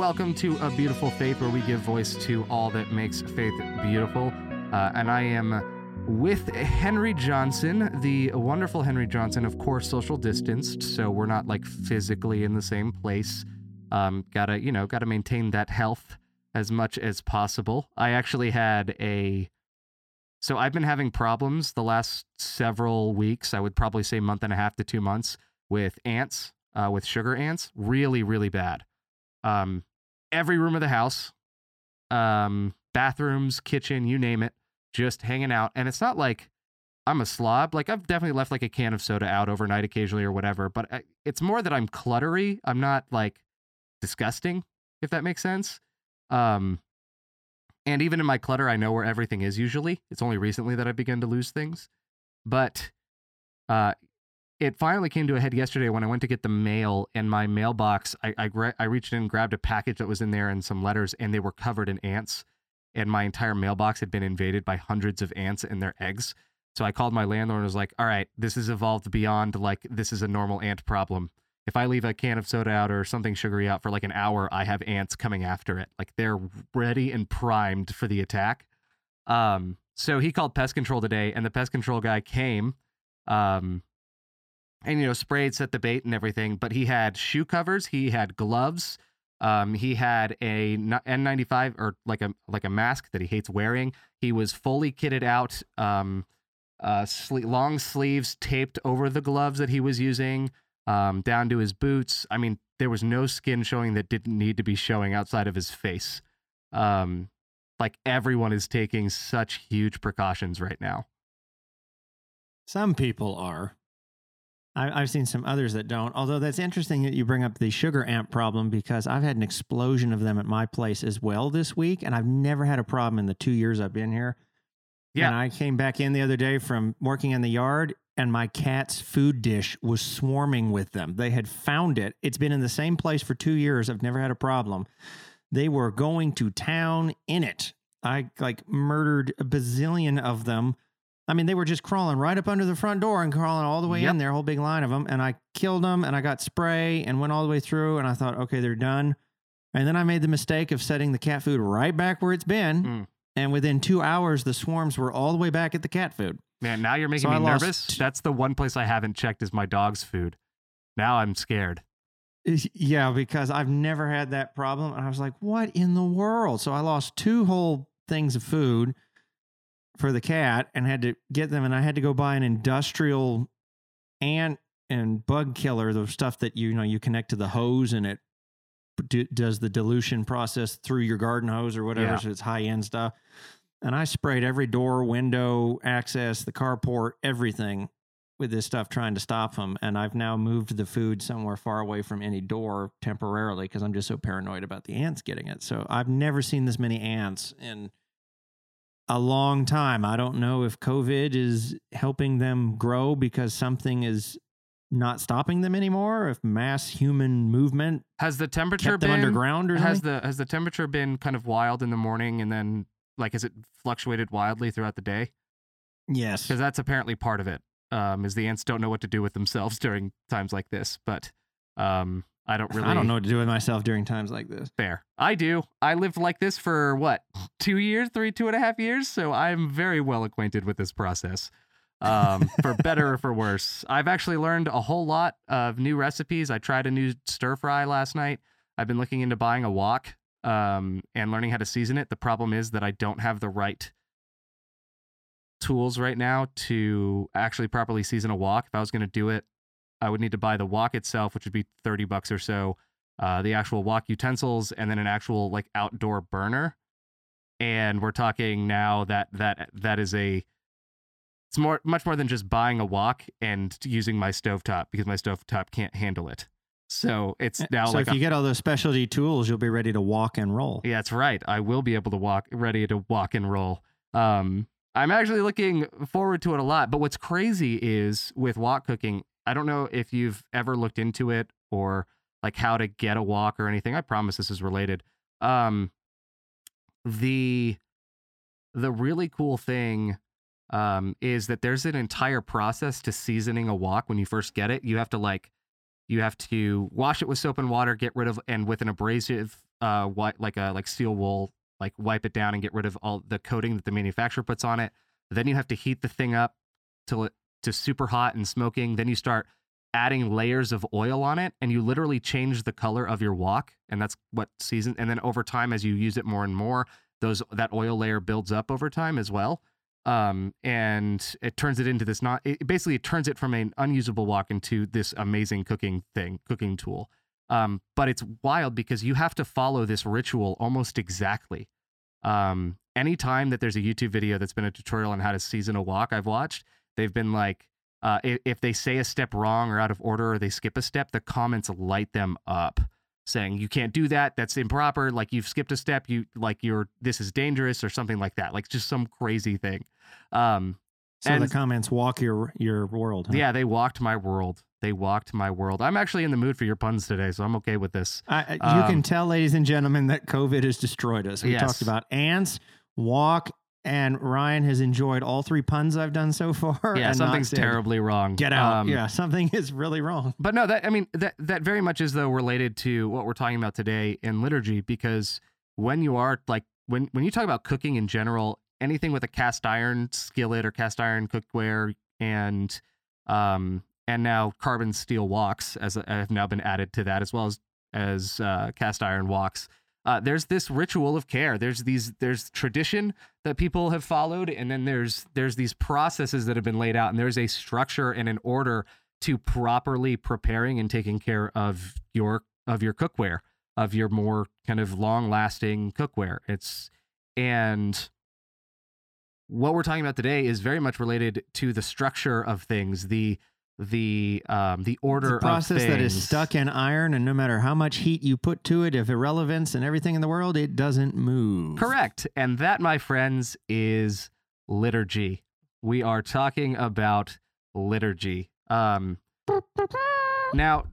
welcome to A Beautiful Faith, where we give voice to all that makes faith beautiful. Uh, and I am with Henry Johnson, the wonderful Henry Johnson, of course, social distanced, so we're not like physically in the same place. Um, gotta, you know, gotta maintain that health as much as possible. I actually had a. So I've been having problems the last several weeks. I would probably say month and a half to two months with ants, uh, with sugar ants, really, really bad. Um, every room of the house, um, bathrooms, kitchen, you name it, just hanging out. And it's not like I'm a slob. Like I've definitely left like a can of soda out overnight occasionally or whatever. But I, it's more that I'm cluttery. I'm not like disgusting, if that makes sense. Um, and even in my clutter, I know where everything is usually. It's only recently that I've begun to lose things. But uh, it finally came to a head yesterday when I went to get the mail and my mailbox. I I, I reached in and grabbed a package that was in there and some letters, and they were covered in ants. And my entire mailbox had been invaded by hundreds of ants and their eggs. So I called my landlord and was like, "All right, this has evolved beyond like this is a normal ant problem. If I leave a can of soda out or something sugary out for like an hour, I have ants coming after it. Like they're ready and primed for the attack." Um, so he called pest control today, and the pest control guy came. Um, and you know sprayed set the bait and everything but he had shoe covers he had gloves um, he had a n95 or like a like a mask that he hates wearing. He was fully kitted out um, uh, sle- long sleeves taped over the gloves that he was using um, down to his boots. I mean there was no skin showing that didn't need to be showing outside of his face. Um, like everyone is taking such huge precautions right now. Some people are I, have seen some others that don't. Although that's interesting that you bring up the sugar ant problem because I've had an explosion of them at my place as well this week, and I've never had a problem in the two years I've been here. Yeah. And I came back in the other day from working in the yard, and my cat's food dish was swarming with them. They had found it. It's been in the same place for two years. I've never had a problem. They were going to town in it. I like murdered a bazillion of them I mean, they were just crawling right up under the front door and crawling all the way yep. in there, a whole big line of them. And I killed them and I got spray and went all the way through. And I thought, okay, they're done. And then I made the mistake of setting the cat food right back where it's been. Mm. And within two hours, the swarms were all the way back at the cat food. Man, now you're making so me nervous. T- That's the one place I haven't checked is my dog's food. Now I'm scared. Yeah, because I've never had that problem. And I was like, what in the world? So I lost two whole things of food for the cat and had to get them and I had to go buy an industrial ant and bug killer, the stuff that you, you know you connect to the hose and it do, does the dilution process through your garden hose or whatever. Yeah. So it's high end stuff. And I sprayed every door, window, access, the carport, everything with this stuff trying to stop them. And I've now moved the food somewhere far away from any door temporarily because I'm just so paranoid about the ants getting it. So I've never seen this many ants in a long time. I don't know if COVID is helping them grow because something is not stopping them anymore. If mass human movement has the temperature been underground, or has something? the has the temperature been kind of wild in the morning and then like has it fluctuated wildly throughout the day? Yes, because that's apparently part of it. Um, is the ants don't know what to do with themselves during times like this, but um, I don't really. I don't know what to do with myself during times like this. Fair. I do. I lived like this for what, two years, three, two and a half years. So I'm very well acquainted with this process, um, for better or for worse. I've actually learned a whole lot of new recipes. I tried a new stir fry last night. I've been looking into buying a wok um, and learning how to season it. The problem is that I don't have the right tools right now to actually properly season a wok. If I was going to do it I would need to buy the wok itself, which would be 30 bucks or so, uh, the actual wok utensils, and then an actual like outdoor burner. And we're talking now that that that is a it's more much more than just buying a wok and using my stovetop because my stovetop can't handle it. So it's eh, now so like if you get all those specialty tools, you'll be ready to walk and roll. Yeah, that's right. I will be able to walk ready to walk and roll. Um, I'm actually looking forward to it a lot. But what's crazy is with wok cooking, I don't know if you've ever looked into it or like how to get a wok or anything. I promise this is related. Um, the the really cool thing um, is that there's an entire process to seasoning a wok when you first get it. You have to like you have to wash it with soap and water, get rid of and with an abrasive uh like a like steel wool like wipe it down and get rid of all the coating that the manufacturer puts on it. Then you have to heat the thing up till it to super hot and smoking. Then you start adding layers of oil on it and you literally change the color of your wok and that's what season and then over time as you use it more and more those that oil layer builds up over time as well um and it turns it into this not it basically it turns it from an unusable wok into this amazing cooking thing cooking tool um but it's wild because you have to follow this ritual almost exactly um anytime that there's a youtube video that's been a tutorial on how to season a wok i've watched they've been like uh, if, they say a step wrong or out of order or they skip a step, the comments light them up saying you can't do that that's improper like you've skipped a step you like you're this is dangerous or something like that like just some crazy thing um So and- the comments walk your your world. Huh? yeah they walked my world they walked my world i'm actually in the mood for your puns today so i'm okay with this I, I- you Um, can tell, ladies and gentlemen, that COVID has destroyed us. We Yes. talked about ants, walk, and Ryan has enjoyed all three puns I've done so far. yeah something's terribly wrong Get out. Um, yeah, something is really wrong. but no that i mean that that very much is though related to what we're talking about today in liturgy because when you are like when when you talk about cooking in general anything with a cast iron skillet or cast iron cookware and um and now carbon steel woks as have now been added to that as well as as uh, cast iron woks uh, there's this ritual of care. There's these there's tradition that people have followed and then there's there's these processes that have been laid out and there's a structure and an order to properly preparing and taking care of your of your cookware of your more kind of long lasting cookware. It's and what we're talking about today is very much related to the structure of things the the um the order process of that is stuck in iron, and no matter how much heat you put to it, if irrelevance and everything in the world, it doesn't move. Correct. And that, my friends, is liturgy. We are talking about liturgy. Um, now,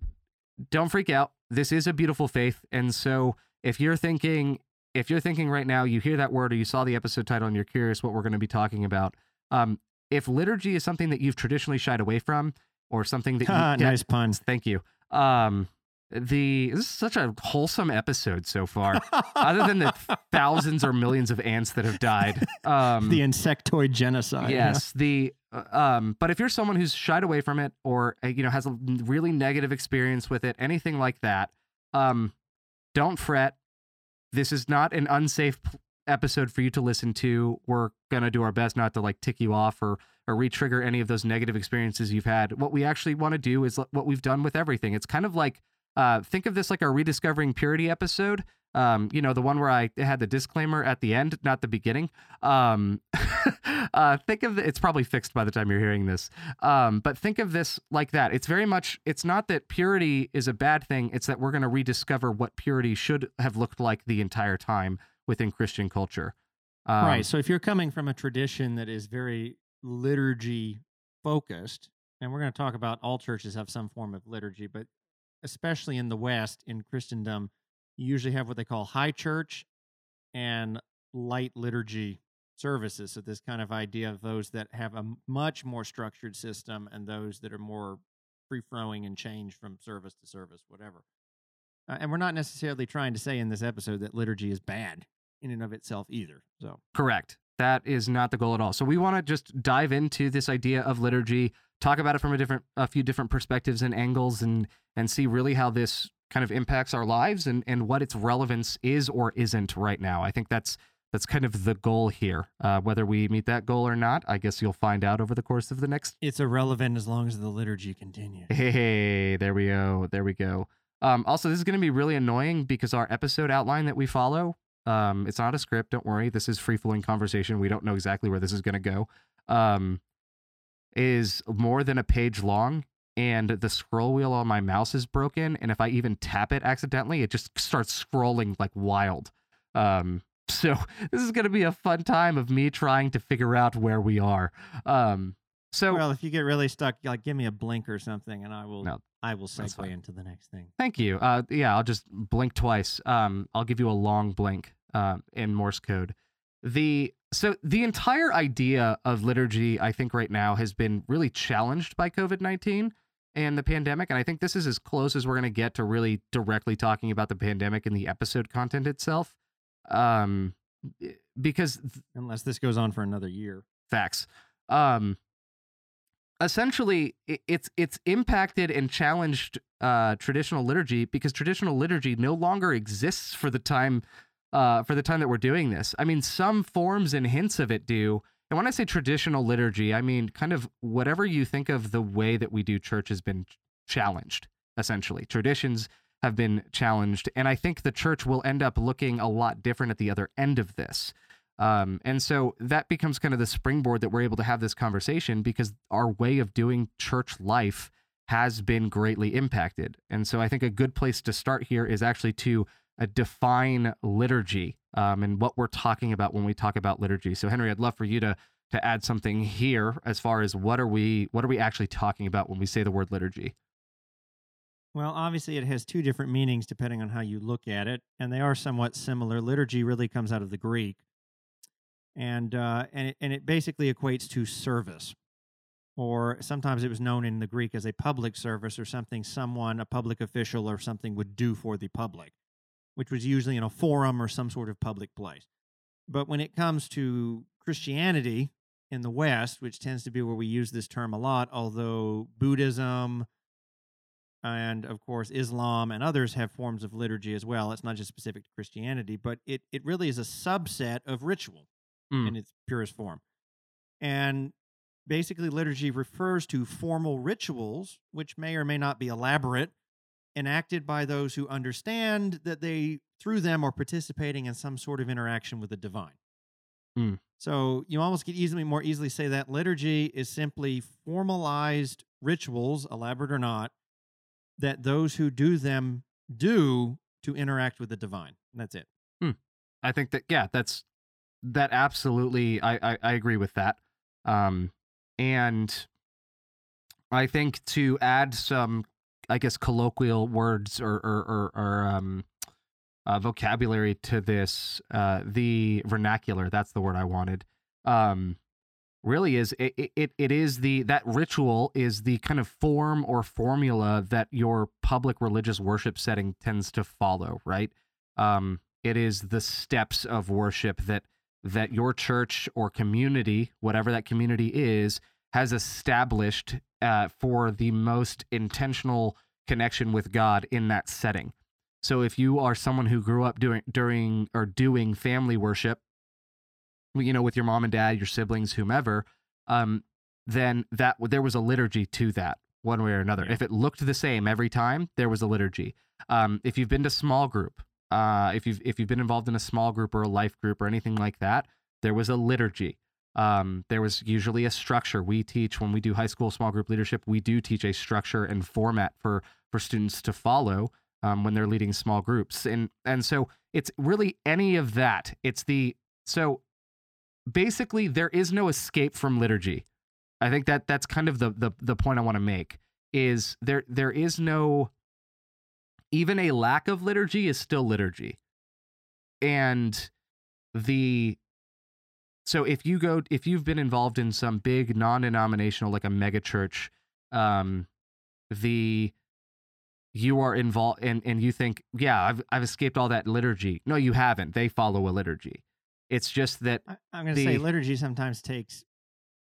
don't freak out. This is a beautiful faith. And so if you're thinking, if you're thinking right now, you hear that word or you saw the episode title and you're curious what we're going to be talking about, um, if liturgy is something that you've traditionally shied away from or something that you, Ah, nice pun. thank you. Um, the this is such a wholesome episode so far other than the thousands or millions of ants that have died. Um, the insectoid genocide. yeah. yes, the uh, um, but if you're someone who's shied away from it or uh, you know has a really negative experience with it, anything like that, um, don't fret. This is not an unsafe episode for you to listen to. We're gonna do our best not to like tick you off or or re-trigger any of those negative experiences you've had. What we actually want to do is what we've done with everything. It's kind of like uh, think of this like our rediscovering purity episode. Um, you know, the one where I had the disclaimer at the end, not the beginning. Um, uh, think of the, it's probably fixed by the time you're hearing this. Um, but think of this like that. It's very much. It's not that purity is a bad thing. It's that we're going to rediscover what purity should have looked like the entire time within Christian culture. Um, right. So if you're coming from a tradition that is very liturgy focused, and we're going to talk about all churches have some form of liturgy, but especially in the West, in Christendom, you usually have what they call high church and light liturgy services. So this kind of idea of those that have a much more structured system and those that are more free flowing and change from service to service, whatever. Uh, and we're not necessarily trying to say in this episode that liturgy is bad in and of itself either. So Correct. That is not the goal at all. So we want to just dive into this idea of liturgy, talk about it from a different, a few different perspectives and angles, and and see really how this kind of impacts our lives and and what its relevance is or isn't right now. I think that's that's kind of the goal here. Uh, whether we meet that goal or not, I guess you'll find out over the course of the next it's irrelevant as long as the liturgy continues. Hey, there we go. There we go. Um, also, this is going to be really annoying because our episode outline that we follow, um, it's not a script. Don't worry. This is free flowing conversation. We don't know exactly where this is going to go. Um, is more than a page long, and the scroll wheel on my mouse is broken. And if I even tap it accidentally, it just starts scrolling like wild. Um, so this is going to be a fun time of me trying to figure out where we are. Um, so well, if you get really stuck, like give me a blink or something, and I will. No, I will segue into the next thing. Thank you. Uh, yeah, I'll just blink twice. Um, I'll give you a long blink uh, in Morse code. The so the entire idea of liturgy, I think, right now has been really challenged by COVID nineteen. and the pandemic. And I think this is as close as we're going to get to really directly talking about the pandemic in the episode content itself. Um, because unless this goes on for another year, facts. Um, essentially, it's it's impacted and challenged uh, traditional liturgy because traditional liturgy no longer exists for the time uh, for the time that we're doing this. I mean, some forms and hints of it do. And when I say traditional liturgy, I mean kind of whatever you think of the way that we do church has been challenged, essentially. Traditions have been challenged. And I think the church will end up looking a lot different at the other end of this. Um, and so that becomes kind of the springboard that we're able to have this conversation because our way of doing church life has been greatly impacted. And so I think a good place to start here is actually to define liturgy um, and what we're talking about when we talk about liturgy. So Henry, I'd love for you to to add something here as far as what are we what are we actually talking about when we say the word liturgy? Well, obviously, it has two different meanings depending on how you look at it, and they are somewhat similar. Liturgy really comes out of the Greek, and uh, and it, and it basically equates to service, or sometimes it was known in the Greek as a public service or something someone, a public official or something, would do for the public, which was usually in a forum or some sort of public place. But when it comes to Christianity in the West, which tends to be where we use this term a lot, although Buddhism and of course Islam and others have forms of liturgy as well. It's not just specific to Christianity, but it it really is a subset of ritual mm. in its purest form. And basically liturgy refers to formal rituals which may or may not be elaborate enacted by those who understand that they through them are participating in some sort of interaction with the divine. Mm. So you almost could easily more easily say that liturgy is simply formalized rituals, elaborate or not, that those who do them do to interact with the divine. that's it. Hmm. I think that yeah, that's that absolutely. I, I I, agree with that. Um, and I think to add some, I guess, colloquial words or or or, or um, uh, vocabulary to this, uh, the vernacular. That's the word I wanted. Um, really is it, it it is the that ritual is the kind of form or formula that your public religious worship setting tends to follow right um it is the steps of worship that that your church or community whatever that community is has established uh, for the most intentional connection with god in that setting so if you are someone who grew up doing during or doing family worship you know, with your mom and dad, your siblings, whomever, um, then that there was a liturgy to that one way or another. Yeah. If it looked the same every time, there was a liturgy. Um, if you've been to small group, uh, if you've if you've been involved in a small group or a life group or anything like that, there was a liturgy. Um, there was usually a structure. We teach when we do high school small group leadership. We do teach a structure and format for for students to follow um, when they're leading small groups, and and so it's really any of that. It's the so basically there is no escape from liturgy. I think that that's kind of the the the point I want to make is there there is no even a lack of liturgy is still liturgy. And the so if you go if you've been involved in some big non-denominational like a mega church um the you are involved and and you think yeah I've I've escaped all that liturgy. No, you haven't. They follow a liturgy. It's just that I, am going to say liturgy sometimes takes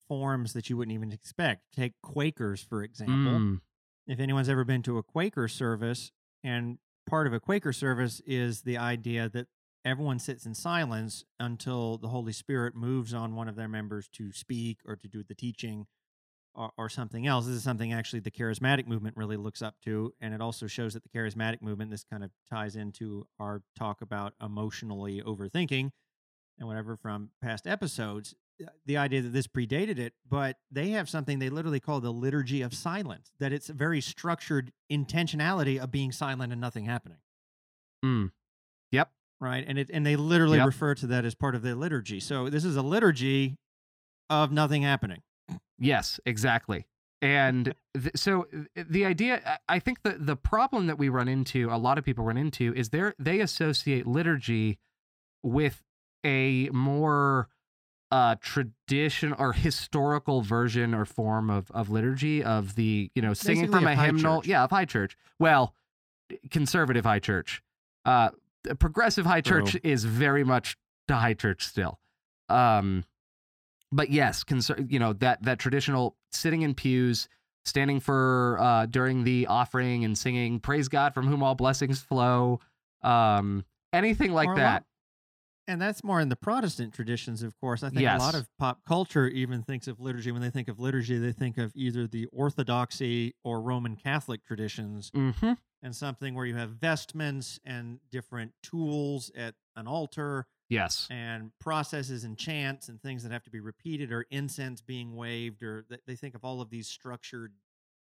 forms that you wouldn't even expect. Take Quakers, for example. Mm. If anyone's ever been to a Quaker service, and part of a Quaker service is the idea that everyone sits in silence until the Holy Spirit moves on one of their members to speak or to do the teaching or, or, something else. This is something actually the charismatic movement really looks up to. And it also shows that the charismatic movement, this kind of ties into our talk about emotionally overthinking and whatever from past episodes, uh, the idea that this predated it, but they have something they literally call the liturgy of silence, that it's a very structured intentionality of being silent and nothing happening. Mm. Yep. Right. And it and they literally yep. refer to that as part of their liturgy. So this is a liturgy of nothing happening. Yes, exactly. And th- so the idea, I think the the problem that we run into, a lot of people run into, is they they associate liturgy with a more uh tradition or historical version or form of of liturgy of the you know singing Basically from a hymnal church. yeah of high church well conservative high church uh progressive high church is very much the high church still. Um but yes conser- you know that that traditional sitting in pews standing for uh during the offering and singing praise god from whom all blessings flow um anything like Or that And that's more in the Protestant traditions, of course. I think a lot of pop culture even thinks of liturgy. When they think of liturgy, they think of either the Orthodoxy or Roman Catholic traditions mm-hmm and something where you have vestments and different tools at an altar yes and processes and chants and things that have to be repeated or incense being waved or th- they think of all of these structured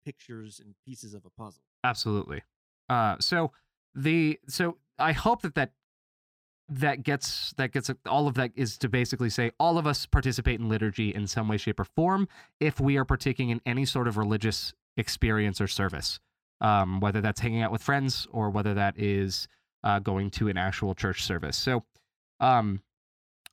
pictures and pieces of a puzzle. absolutely uh so the so i hope that that that gets that gets all of that is to basically say all of us participate in liturgy in some way shape or form if we are partaking in any sort of religious experience or service um whether that's hanging out with friends or whether that is uh, going to an actual church service so um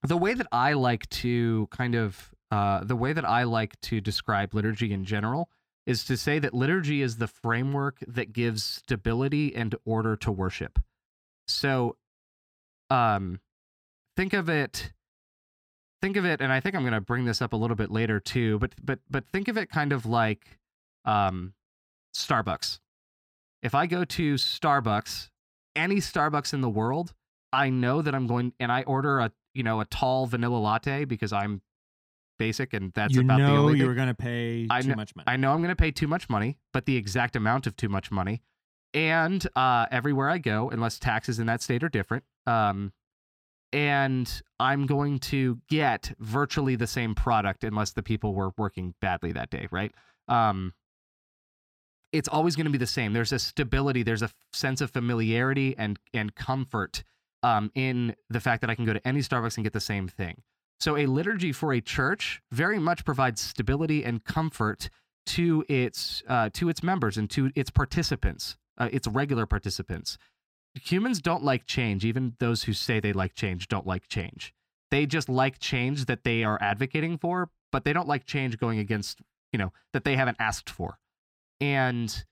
the way that i like to kind of uh the way that i like to describe liturgy in general is to say that liturgy is the framework that gives stability and order to worship. So um think of it think of it and I think I'm going to bring this up a little bit later too, but but but think of it kind of like um Starbucks. If I go to Starbucks, any Starbucks in the world, I know that I'm going and I order a, you know, a tall vanilla latte because I'm basic and that's you about the know only you thing. were going to pay I too kn- much money. I know I'm going to pay too much money, but the exact amount of too much money. And uh, everywhere I go, unless taxes in that state are different, um, and I'm going to get virtually the same product unless the people were working badly that day, right? Um, it's always going to be the same. There's a stability, there's a f- sense of familiarity and and comfort um, in the fact that I can go to any Starbucks and get the same thing. So a liturgy for a church very much provides stability and comfort to its uh, to its members and to its participants, uh, its regular participants. Humans don't like change. Even those who say they like change don't like change. They just like change that they are advocating for, but they don't like change going against you know that they haven't asked for. And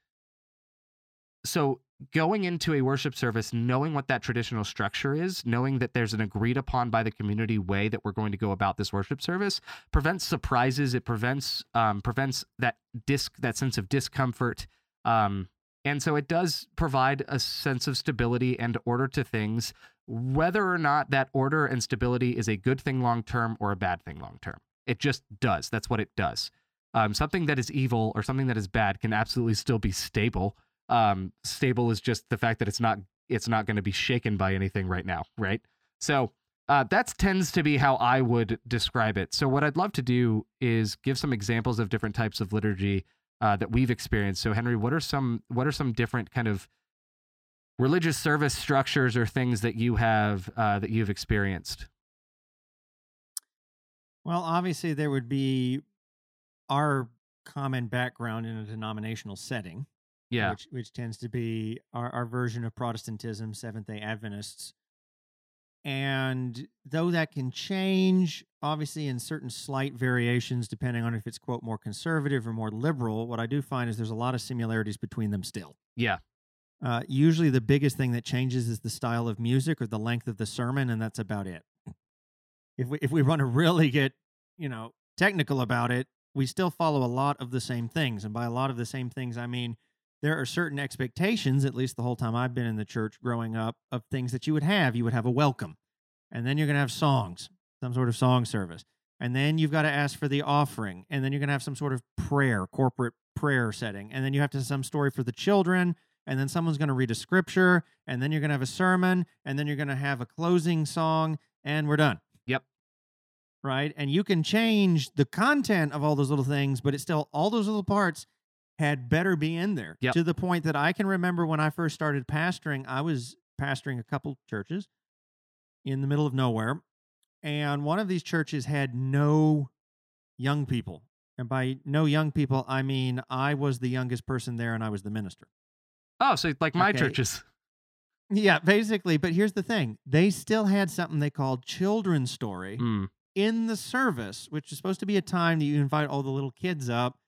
so going into a worship service knowing what that traditional structure is knowing that there's an agreed upon by the community way that we're going to go about this worship service prevents surprises it prevents um, prevents that disc that sense of discomfort um, and so it does provide a sense of stability and order to things whether or not that order and stability is a good thing long term or a bad thing long term. It just does. That's what it does. Um, something that is evil or something that is bad can absolutely still be stable. Um stable is just the fact that it's not it's not going to be shaken by anything right now right? So uh, that tends to be how i would describe it. So what i'd love to do is give some examples of different types of liturgy uh, that we've experienced so henry what are some what are some different kind of religious service structures or things that you have uh, that you've experienced Well, obviously, there would be our common background in a denominational setting, yeah which, which tends to be our, our version of Protestantism, Seventh day Adventists. And though that can change, obviously, in certain slight variations, depending on if it's, quote, more conservative or more liberal, what I do find is there's a lot of similarities between them still. yeah Uh, usually, the biggest thing that changes is the style of music or the length of the sermon, and that's about it. If we if we want to really get you know technical about it, we still follow a lot of the same things, and by a lot of the same things, I mean there are certain expectations. At least the whole time I've been in the church growing up, of things that you would have. You would have a welcome, and then you're going to have songs, some sort of song service, and then you've got to ask for the offering, and then you're going to have some sort of prayer, corporate prayer setting, and then you have to have some story for the children and then someone's going to read a scripture, and then you're going to have a sermon, and then you're going to have a closing song, and we're done. Yep. Right. And you can change the content of all those little things, but it's still all those little parts had better be in there Yep. to the point that I can remember when I first started pastoring, I was pastoring a couple churches in the middle of nowhere. And one of these churches had no young people. And by no young people, I mean I was the youngest person there and I was the minister. oh so like my Okay. churches Yeah, basically. But here's the thing they still had something they called children's story Mm, in the service, which is supposed to be a time that you invite all the little kids up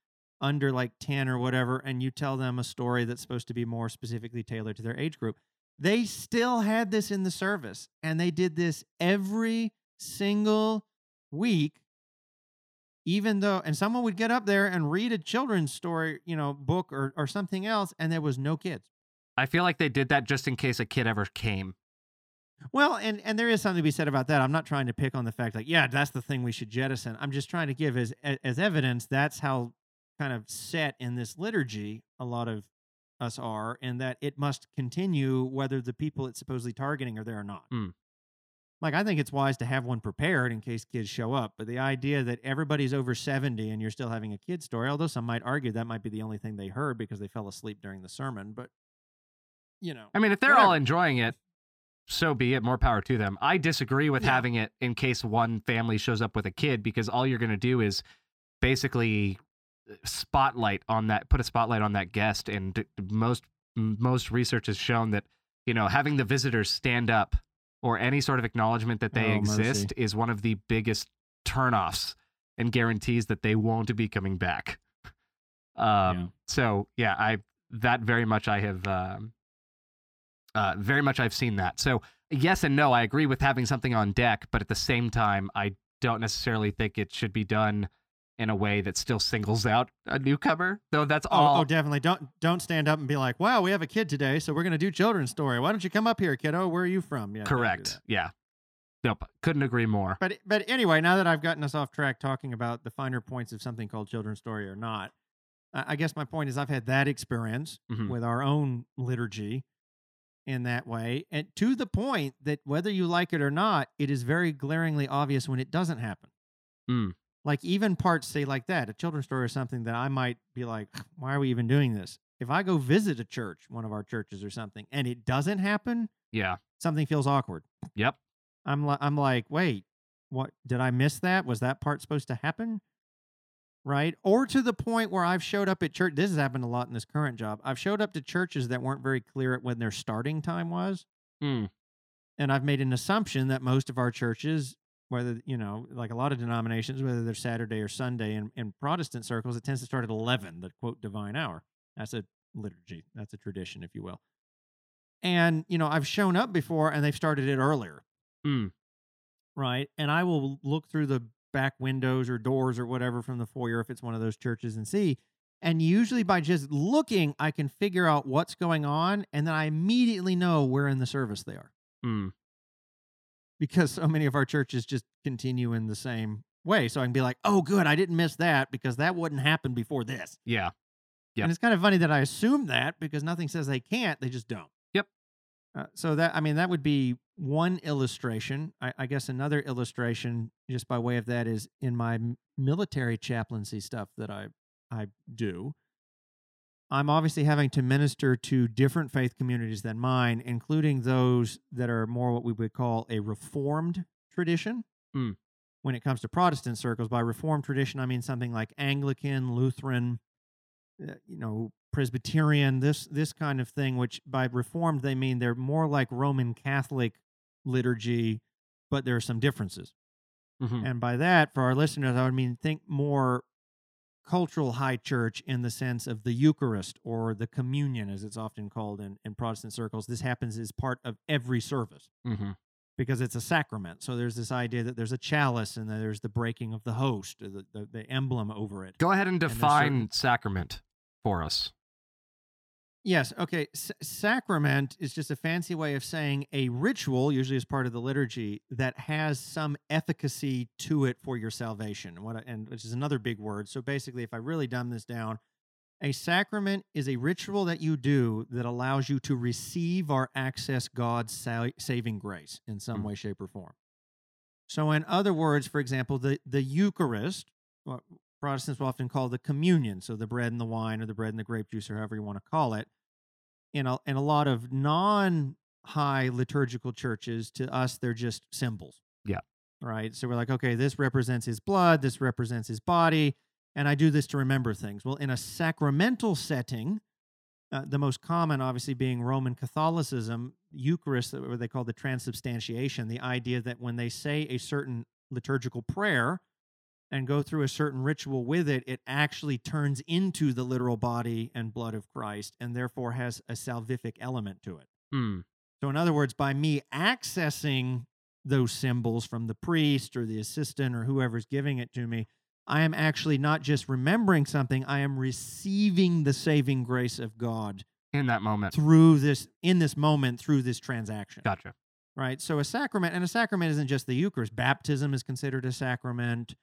under like 10 or whatever, and you tell them a story that's supposed to be more specifically tailored to their age group. They still had this in the service, and they did this every single week even though and someone would get up there and read a children's story you know book or, or something else and there was no kids I feel like they did that just in case a kid ever came. well and and there is something to be said about that i'm not trying to pick on the fact like yeah that's the thing we should jettison i'm just trying to give as as evidence that's how kind of set in this liturgy a lot of us are and that it must continue whether the people it's supposedly targeting are there or not Hmm. like i think it's wise to have one prepared in case kids show up but the idea that everybody's over 70 and you're still having a kid story although some might argue that might be the only thing they heard because they fell asleep during the sermon but you know I mean, if they're all enjoying it, so be it. More power to them. I disagree with Yeah. having it in case one family shows up with a kid because all you're going to do is basically spotlight on that, put a spotlight on that guest. And d- most most research has shown that you know having the visitors stand up or any sort of acknowledgement that they Oh, exist is one of the biggest turnoffs and guarantees that they won't be coming back. Um, Yeah. So yeah, I that very much I have um, uh, very much I've seen that. So yes and no, I agree with having something on deck, but at the same time, I don't necessarily think it should be done in a way that still singles out a newcomer. Though that's Oh, all. oh, definitely. Don't don't stand up and be like, "Wow, we have a kid today, so we're going to do children's story. Why don't you come up here, kiddo? Where are you from?" Yeah, correct. Yeah. Nope. Couldn't agree more. But but anyway, now that I've gotten us off track talking about the finer points of something called children's story or not, I I guess my point is I've had that experience Mhm. with our own liturgy in that way, and to the point that whether you like it or not, it is very glaringly obvious when it doesn't happen. Mm. Like even parts say like that, a children's story is something that I might be like, why are we even doing this? If I go visit a church, one of our churches or something, and it doesn't happen, Yeah. something feels awkward. Yep. I'm like, I'm like, wait, what? Did I miss that? Was that part supposed to happen? Right? Or to the point where I've showed up at church. This has happened a lot in this current job. I've showed up to churches that weren't very clear at when their starting time was, Mm. and I've made an assumption that most of our churches, whether you know, like a lot of denominations, whether they're Saturday or Sunday, in, in Protestant circles, it tends to start at eleven, the quote divine hour. That's a liturgy. That's a tradition, if you will. And you know, I've shown up before, and they've started it earlier Mm. right? And I will look through the back windows or doors or whatever from the foyer if it's one of those churches and see. And usually by just looking, I can figure out what's going on, and then I immediately know where in the service they are Mm. Because so many of our churches just continue in the same way. So I can be like, "Oh, good, I didn't miss that because that wouldn't happen before this." Yeah. Yep. And it's kind of funny that I assume that because nothing says they can't; they just don't. Yep. Uh, so that I mean, that would be one illustration. I, I guess another illustration, just by way of that, is in my military chaplaincy stuff that I I do. I'm obviously having to minister to different faith communities than mine, including those that are more what we would call a reformed tradition. Mm. When it comes to Protestant circles, by reformed tradition, I mean something like Anglican, Lutheran, uh, you know, Presbyterian, this this kind of thing. Which by reformed they mean they're more like Roman Catholic liturgy, but there are some differences. Mhm. And by that, for our listeners, I would mean think more cultural high church in the sense of the Eucharist or the communion, as it's often called in, in Protestant circles. This happens as part of every service Mhm. because it's a sacrament. So there's this idea that there's a chalice and there's the breaking of the host, the, the, the emblem over it. Go ahead and define certain- sacrament for us. Yes. Okay. S- sacrament is just a fancy way of saying a ritual, usually as part of the liturgy, that has some efficacy to it for your salvation. What, and which is another big word. So basically, if I really dumb this down, a sacrament is a ritual that you do that allows you to receive or access God's sa- saving grace in some Mm. way, shape, or form. So, in other words, for example, the the Eucharist, Protestants will often call the communion, so the bread and the wine, or the bread and the grape juice, or however you want to call it. In a in a lot of non high liturgical churches, to us they're just symbols. Yeah. Right. So we're like, okay, this represents his blood, this represents his body, and I do this to remember things. Well, in a sacramental setting, uh, the most common, obviously, being Roman Catholicism, Eucharist, what they call the transubstantiation, the idea that when they say a certain liturgical prayer and go through a certain ritual with it, it actually turns into the literal body and blood of Christ and therefore has a salvific element to it. Hmm. So, in other words, by me accessing those symbols from the priest or the assistant or whoever's giving it to me, I am actually not just remembering something, I am receiving the saving grace of God In that moment. through this, in this moment, through this transaction. Gotcha. Right. So, a sacrament, and a sacrament isn't just the Eucharist, baptism is considered a sacrament.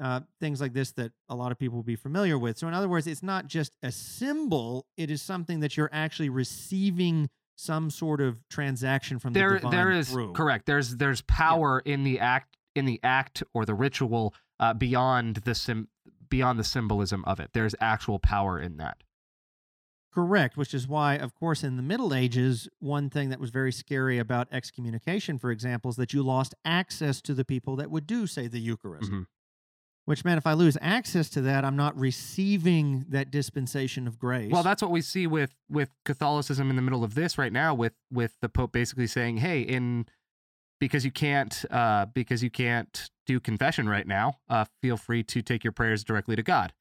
Uh, things like this that a lot of people will be familiar with. So, in other words, it's not just a symbol, it is something that you're actually receiving some sort of transaction from the There divine there is through. correct. There's there's power in the act in the act or the ritual uh, beyond the sim beyond the symbolism of it. There's actual power in that. Correct, which is why, of course, in the Middle Ages, one thing that was very scary about excommunication, for example, is that you lost access to the people that would do, say, the Eucharist. Mhm. Which meant if I lose access to that, I'm not receiving that dispensation of grace. Well, that's what we see with with Catholicism in the middle of this right now, with with the Pope basically saying, "Hey, in because you can't uh, because you can't do confession right now, uh, feel free to take your prayers directly to God."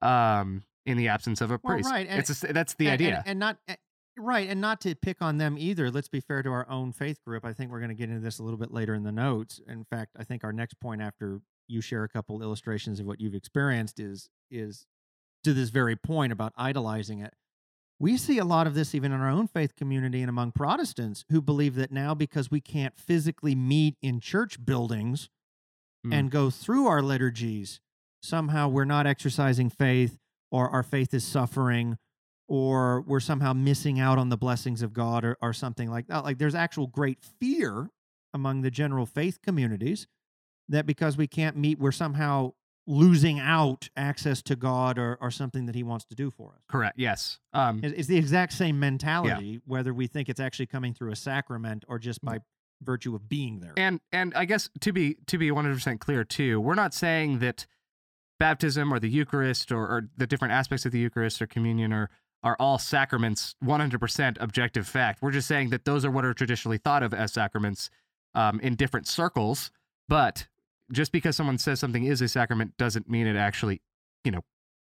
Um, in the absence of a Well, priest, right, and- it's a that's the and, and- idea. and, not eh, right, and not to pick on them either. Let's be fair to our own faith group. I think we're going to get into this a little bit later in the notes. In fact, I think our next point after you share a couple illustrations of what you've experienced is is to this very point about idolizing it. We see a lot of this even in our own faith community and among Protestants who believe that now because we can't physically meet in church buildings Mm. and go through our liturgies, somehow we're not exercising faith or our faith is suffering or we're somehow missing out on the blessings of God or, or something like that. Like there's actual great fear among the general faith communities that because we can't meet, we're somehow losing out access to God or, or something that He wants to do for us. Correct. Yes. Um, It's, it's the exact same mentality, whether we think it's actually coming through a sacrament or just by virtue of being there. and and I guess to be to be one hundred percent clear too, we're not saying that baptism or the Eucharist or, or the different aspects of the Eucharist or communion are are all sacraments one hundred percent objective fact. We're just saying that those are what are traditionally thought of as sacraments um, in different circles. But just because someone says something is a sacrament doesn't mean it actually, you know,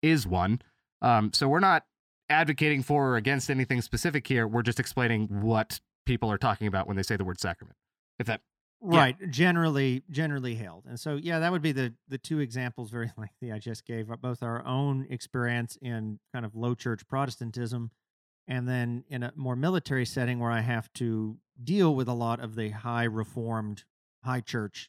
is one. Um, so we're not advocating for or against anything specific here. We're just explaining what people are talking about when they say the word sacrament. If that Yeah. right generally generally held and so yeah that would be the the two examples very lengthy i just gave uh, both our own experience in kind of low church protestantism and then in a more military setting where i have to deal with a lot of the high reformed high church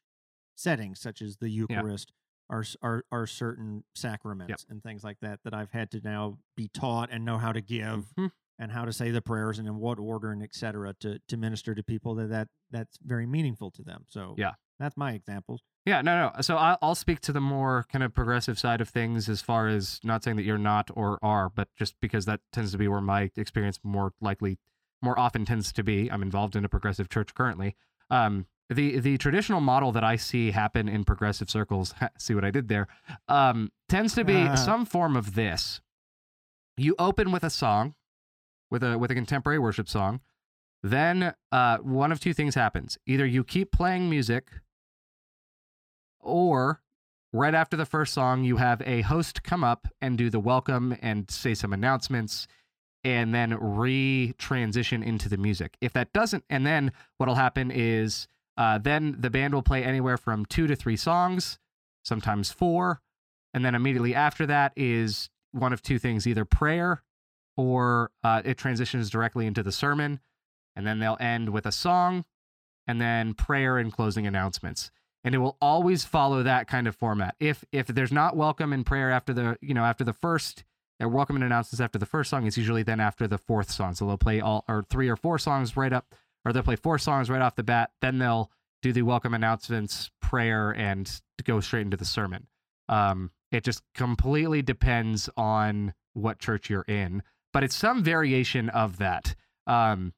settings such as the eucharist are, are are certain sacraments and things like that that i've had to now be taught and know how to give Mhm. and how to say the prayers and in what order and et cetera to, to minister to people that, that that's very meaningful to them. So Yeah. that's my examples. Yeah, no, no. So I'll speak to the more kind of progressive side of things as far as not saying that you're not or are, but just because that tends to be where my experience more likely, more often tends to be. I'm involved in a progressive church currently. Um, the the traditional model that I see happen in progressive circles, see what I did there, um, tends to be Uh. some form of this. You open with a song, with a with a contemporary worship song, then uh, one of two things happens: either you keep playing music or right after the first song, you have a host come up and do the welcome and say some announcements and then re transition into the music. If that doesn't, and then what'll happen is uh, then the band will play anywhere from two to three songs, sometimes four. And then immediately after that is one of two things either prayer or uh, it transitions directly into the sermon. And then they'll end with a song and then prayer and closing announcements and it will always follow that kind of format. If if there's not welcome and prayer after the you know after the first uh, welcome and announcements after the first song, it's usually then after the fourth song. So they'll play all or three or four songs right up, or they'll play four songs right off the bat. Then they'll do the welcome announcements, prayer, and go straight into the sermon. Um, it just completely depends on what church you're in, but it's some variation of that. Um,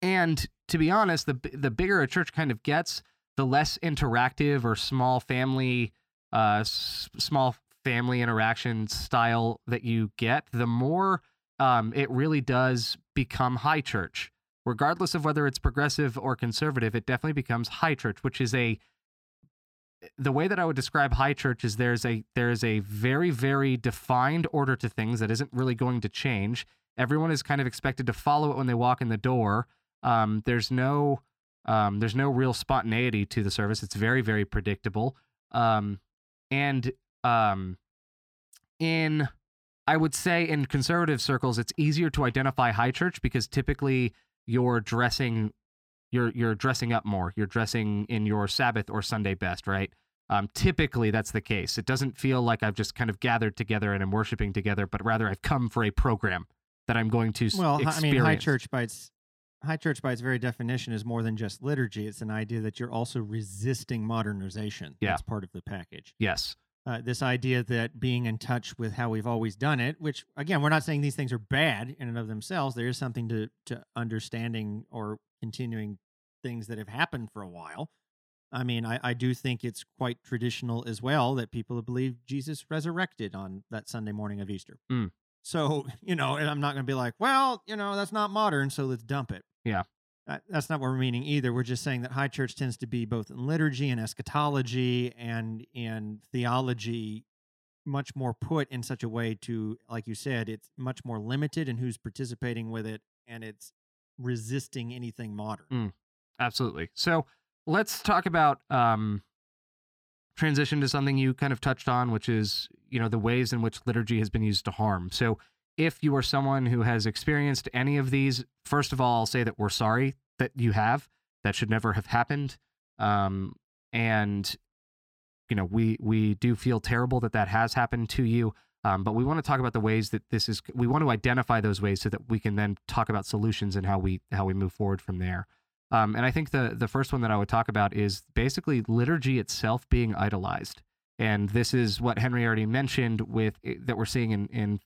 and to be honest, the the bigger a church kind of gets, the less interactive or small family uh s- small family interaction style that you get the more um it really does become high church regardless of whether it's progressive or conservative it definitely becomes high church which is a the way that I would describe high church is there's a there's a very very defined order to things that isn't really going to change. Everyone is kind of expected to follow it when they walk in the door. Um, there's no um, there's no real spontaneity to the service. It's very very predictable. Um, and um, in I would say in conservative circles, it's easier to identify high church because typically you're dressing you're you're dressing up more. You're dressing in your Sabbath or Sunday best, right? Um, typically, that's the case. It doesn't feel like I've just kind of gathered together and I'm worshiping together, but rather I've come for a program that I'm going to well, experience. I mean, high church by its high church by its very definition is more than just liturgy. It's an idea that you're also resisting modernization. Yeah. That's part of the package. Yes. Uh, this idea that being in touch with how we've always done it, which again, we're not saying these things are bad in and of themselves. There is something to to understanding or continuing things that have happened for a while. I mean, I, I do think it's quite traditional as well that people believe Jesus resurrected on that Sunday morning of Easter. Mm. So, you know, and I'm not going to be like, well, you know, that's not modern, so let's dump it. Yeah. Uh, that's not what we're meaning either. We're just saying that high church tends to be both in liturgy and eschatology and in theology much more put in such a way to, like you said, it's much more limited in who's participating with it and it's resisting anything modern. Mm. Absolutely. So let's talk about um, transition to something you kind of touched on, which is you know the ways in which liturgy has been used to harm. So if you are someone who has experienced any of these, first of all, I'll say that we're sorry that you have. That should never have happened. Um, and you know we we do feel terrible that that has happened to you. Um, but we want to talk about the ways that this is. We want to identify those ways so that we can then talk about solutions and how we how we move forward from there. Um, and I think the the first one that I would talk about is basically liturgy itself being idolized. And this is what Henry already mentioned with eh, that we're seeing in in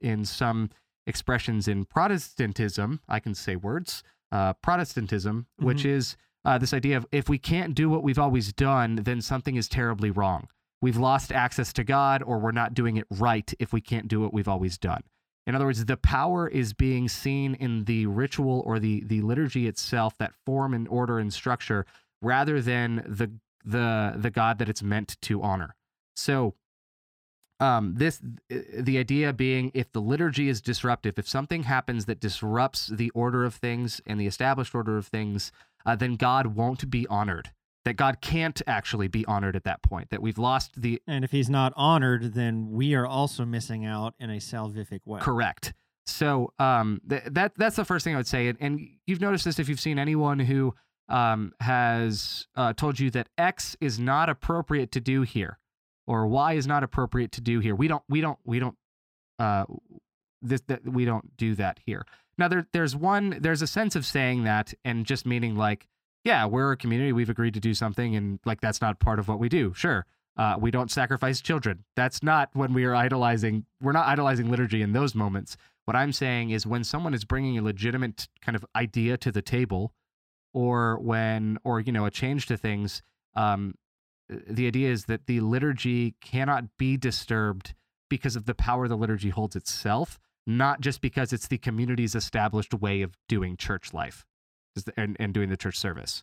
in some expressions in Protestantism. I can say words. Uh, Protestantism, which is uh, this idea of if we can't do what we've always done, then something is terribly wrong. We've lost access to God, or we're not doing it right if we can't do what we've always done. In other words, the power is being seen in the ritual or the the liturgy itself, that form and order and structure, rather than the the the God that it's meant to honor. So, um, this the idea being, if the liturgy is disruptive, if something happens that disrupts the order of things and the established order of things, uh, then God won't be honored. That God can't actually be honored at that point. That we've lost the And if he's not honored, then we are also missing out in a salvific way. Correct. So um, th- that that's the first thing I would say, and, and you've noticed this if you've seen anyone who um, has uh, told you that X is not appropriate to do here, or Y is not appropriate to do here. We don't we don't we don't uh, this that we don't do that here. Now there there's one there's a sense of saying that and just meaning like yeah we're a community we've agreed to do something and like that's not part of what we do. Sure. Uh, we don't sacrifice children. That's not when we are idolizing. We're not idolizing liturgy in those moments. What I'm saying is when someone is bringing a legitimate kind of idea to the table, or when, or you know, a change to things, um, Uh, the idea is that the liturgy cannot be disturbed because of the power the liturgy holds itself, not just because it's the community's established way of doing church life and, and doing the church service.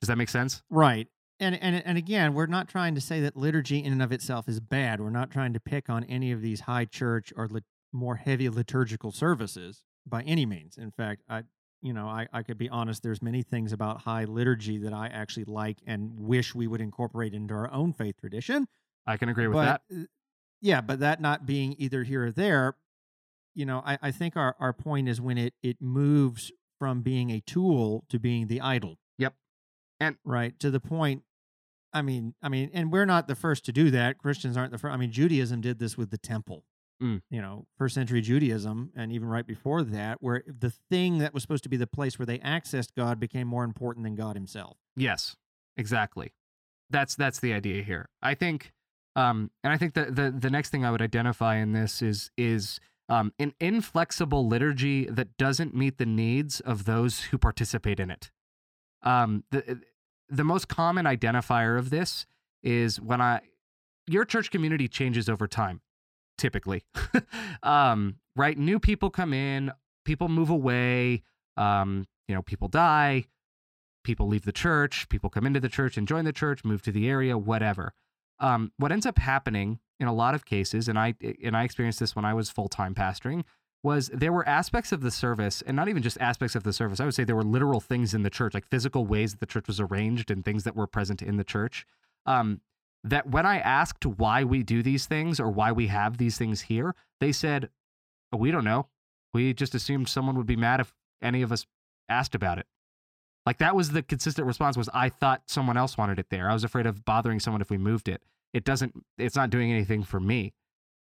Does that make sense? Right. And, and and again, we're not trying to say that liturgy in and of itself is bad. We're not trying to pick on any of these high church or lit- more heavy liturgical services by any means. In fact, I you know, I, I could be honest, there's many things about high liturgy that I actually like and wish we would incorporate into our own faith tradition. I can agree with but, that. uh, Yeah, but that not being either here or there, you know, I, I think our, our point is when it it moves from being a tool to being the idol. Yep. And- right to the point. I mean, I mean, and we're not the first to do that. Christians aren't the first. I mean, Judaism did this with the temple. Mm. You know, first century Judaism, and even right before that, where the thing that was supposed to be the place where they accessed God became more important than God Himself. Yes, exactly. That's that's the idea here. I think, um, and I think that the the next thing I would identify in this is is um, an inflexible liturgy that doesn't meet the needs of those who participate in it. Um, the the most common identifier of this is when I your church community changes over time, typically. um, right, new people come in, people move away. Um, you know, people die people leave the church, people come into the church and join the church, move to the area, whatever. Um, what ends up happening in a lot of cases, and I and I experienced this when I was full time pastoring, was there were aspects of the service, and not even just aspects of the service. I would say there were literal things in the church, like physical ways that the church was arranged and things that were present in the church. Um, that when I asked why we do these things or why we have these things here, they said, oh, "We don't know. We just assumed someone would be mad if any of us asked about it." Like that was the consistent response was I thought someone else wanted it there. I was afraid of bothering someone if we moved it. It doesn't it's not doing anything for me.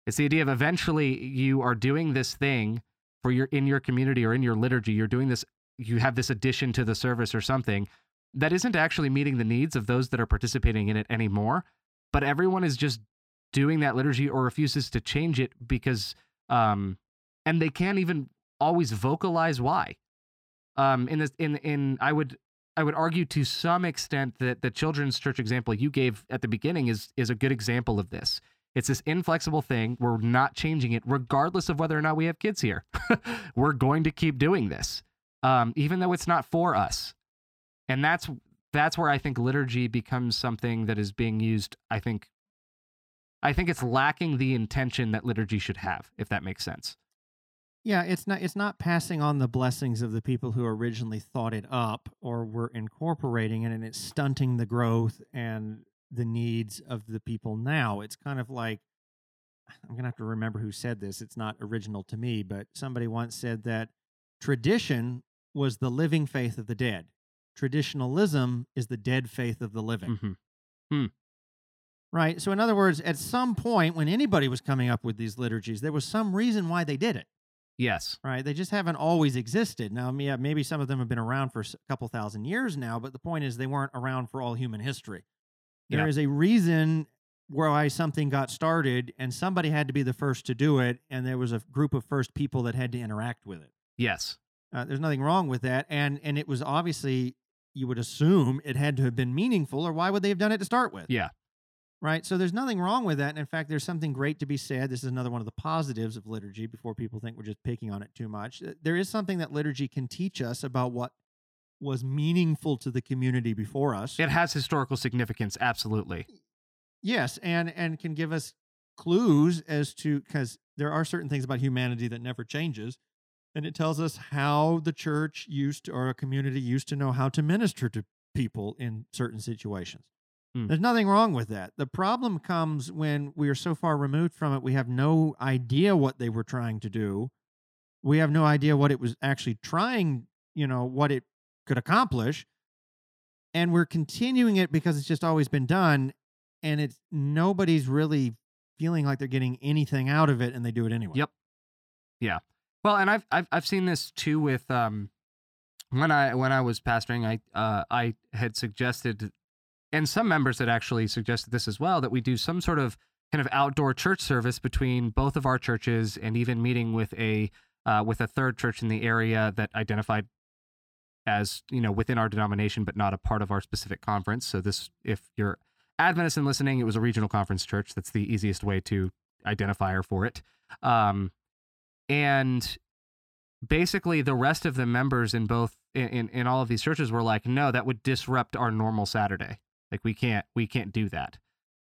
It's the idea of eventually you are doing this thing for your in your community or in your liturgy. You're doing this you have this addition to the service or something that isn't actually meeting the needs of those that are participating in it anymore. But everyone is just doing that liturgy or refuses to change it because um and they can't even always vocalize why. Um in this in in I would I would argue to some extent that the children's church example you gave at the beginning is is a good example of this. It's this inflexible thing. We're not changing it, regardless of whether or not we have kids here. We're going to keep doing this, um, even though it's not for us. And that's that's where I think liturgy becomes something that is being used. I think, I think it's lacking the intention that liturgy should have, if that makes sense. Yeah, it's not it's not passing on the blessings of the people who originally thought it up or were incorporating it and it's stunting the growth and the needs of the people now. It's kind of like I'm to have to remember who said this. It's not original to me, but somebody once said that tradition was the living faith of the dead. Traditionalism is the dead faith of the living. Mm-hmm. Hmm. Right? So in other words, at some point when anybody was coming up with these liturgies, there was some reason why they did it. Yes. Right. They just haven't always existed. Now, yeah, maybe some of them have been around for a couple thousand years now, but the point is they weren't around for all human history. There Yeah. is a reason why something got started, and somebody had to be the first to do it, and there was a group of first people that had to interact with it. Yes. Uh, there's nothing wrong with that, and and it was obviously you would assume it had to have been meaningful, or why would they have done it to start with? Yeah. Right. So there's nothing wrong with that. And in fact, there's something great to be said. This is another one of the positives of liturgy before people think we're just picking on it too much. There is something that liturgy can teach us about what was meaningful to the community before us. It has historical significance. Absolutely. Yes, and and can give us clues as to because there are certain things about humanity that never changes. And it tells us how the church used to, or a community used to know how to minister to people in certain situations. Hmm. There's nothing wrong with that. The problem comes when we are so far removed from it, we have no idea what they were trying to do. We have no idea what it was actually trying, you know, what it could accomplish. And we're continuing it because it's just always been done. And it's nobody's really feeling like they're getting anything out of it and they do it anyway. Yep. Yeah. Well, and I've I've I've seen this too with um when I when I was pastoring, I uh I had suggested and some members had actually suggested this as well that we do some sort of kind of outdoor church service between both of our churches and even meeting with a uh, with a third church in the area that identified as you know within our denomination but not a part of our specific conference. So this if you're adventist and listening it was a regional conference church. That's the easiest way to identifier for it. Um, and basically the rest of the members in both in, in, all of these churches were like no that would disrupt our normal saturday. Like we can't we can't do that.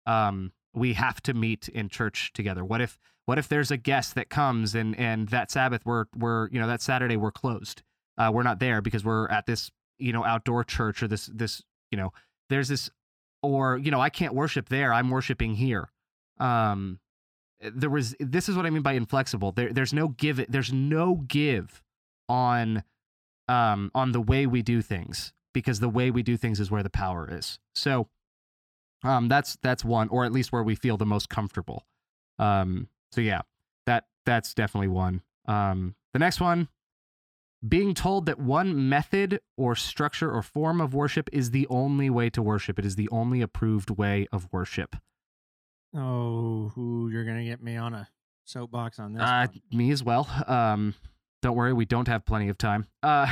Um, we have to meet in church together. What if what if there's a guest that comes and and that sabbath we're we're you know that saturday we're closed. Uh, we're not there because we're at this you know outdoor church or this this you know there's this or you know i can't worship there. I'm worshiping here. Um there was this is what i mean by inflexible. There, there's no give there's no give on um on the way we do things because the way we do things is where the power is. So um that's that's one or at least where we feel the most comfortable. Um so yeah that that's definitely one. Um the next one being told that one method or structure or form of worship is the only way to worship. It is the only approved way of worship Oh, who you're gonna get me on a soapbox on this? Uh, one. me as well. Um, don't worry, we don't have plenty of time. Uh,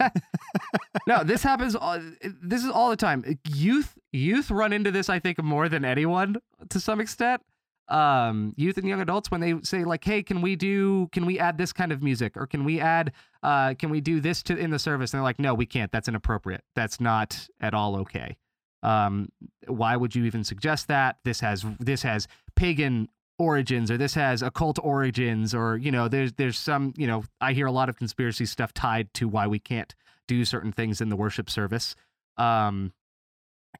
no, this happens. All, this is all the time. Youth, youth run into this. I think more than anyone to some extent. um, youth and young adults when they say like, "Hey, can we do? Can we add this kind of music, or can we add? Uh, can we do this to in the service?" And they're like, "No, we can't. That's inappropriate. That's not at all okay. Um, why would you even suggest that? This has this has pagan origins, or this has occult origins, or you know, there's there's some you know, I hear a lot of conspiracy stuff tied to why we can't do certain things in the worship service. Um,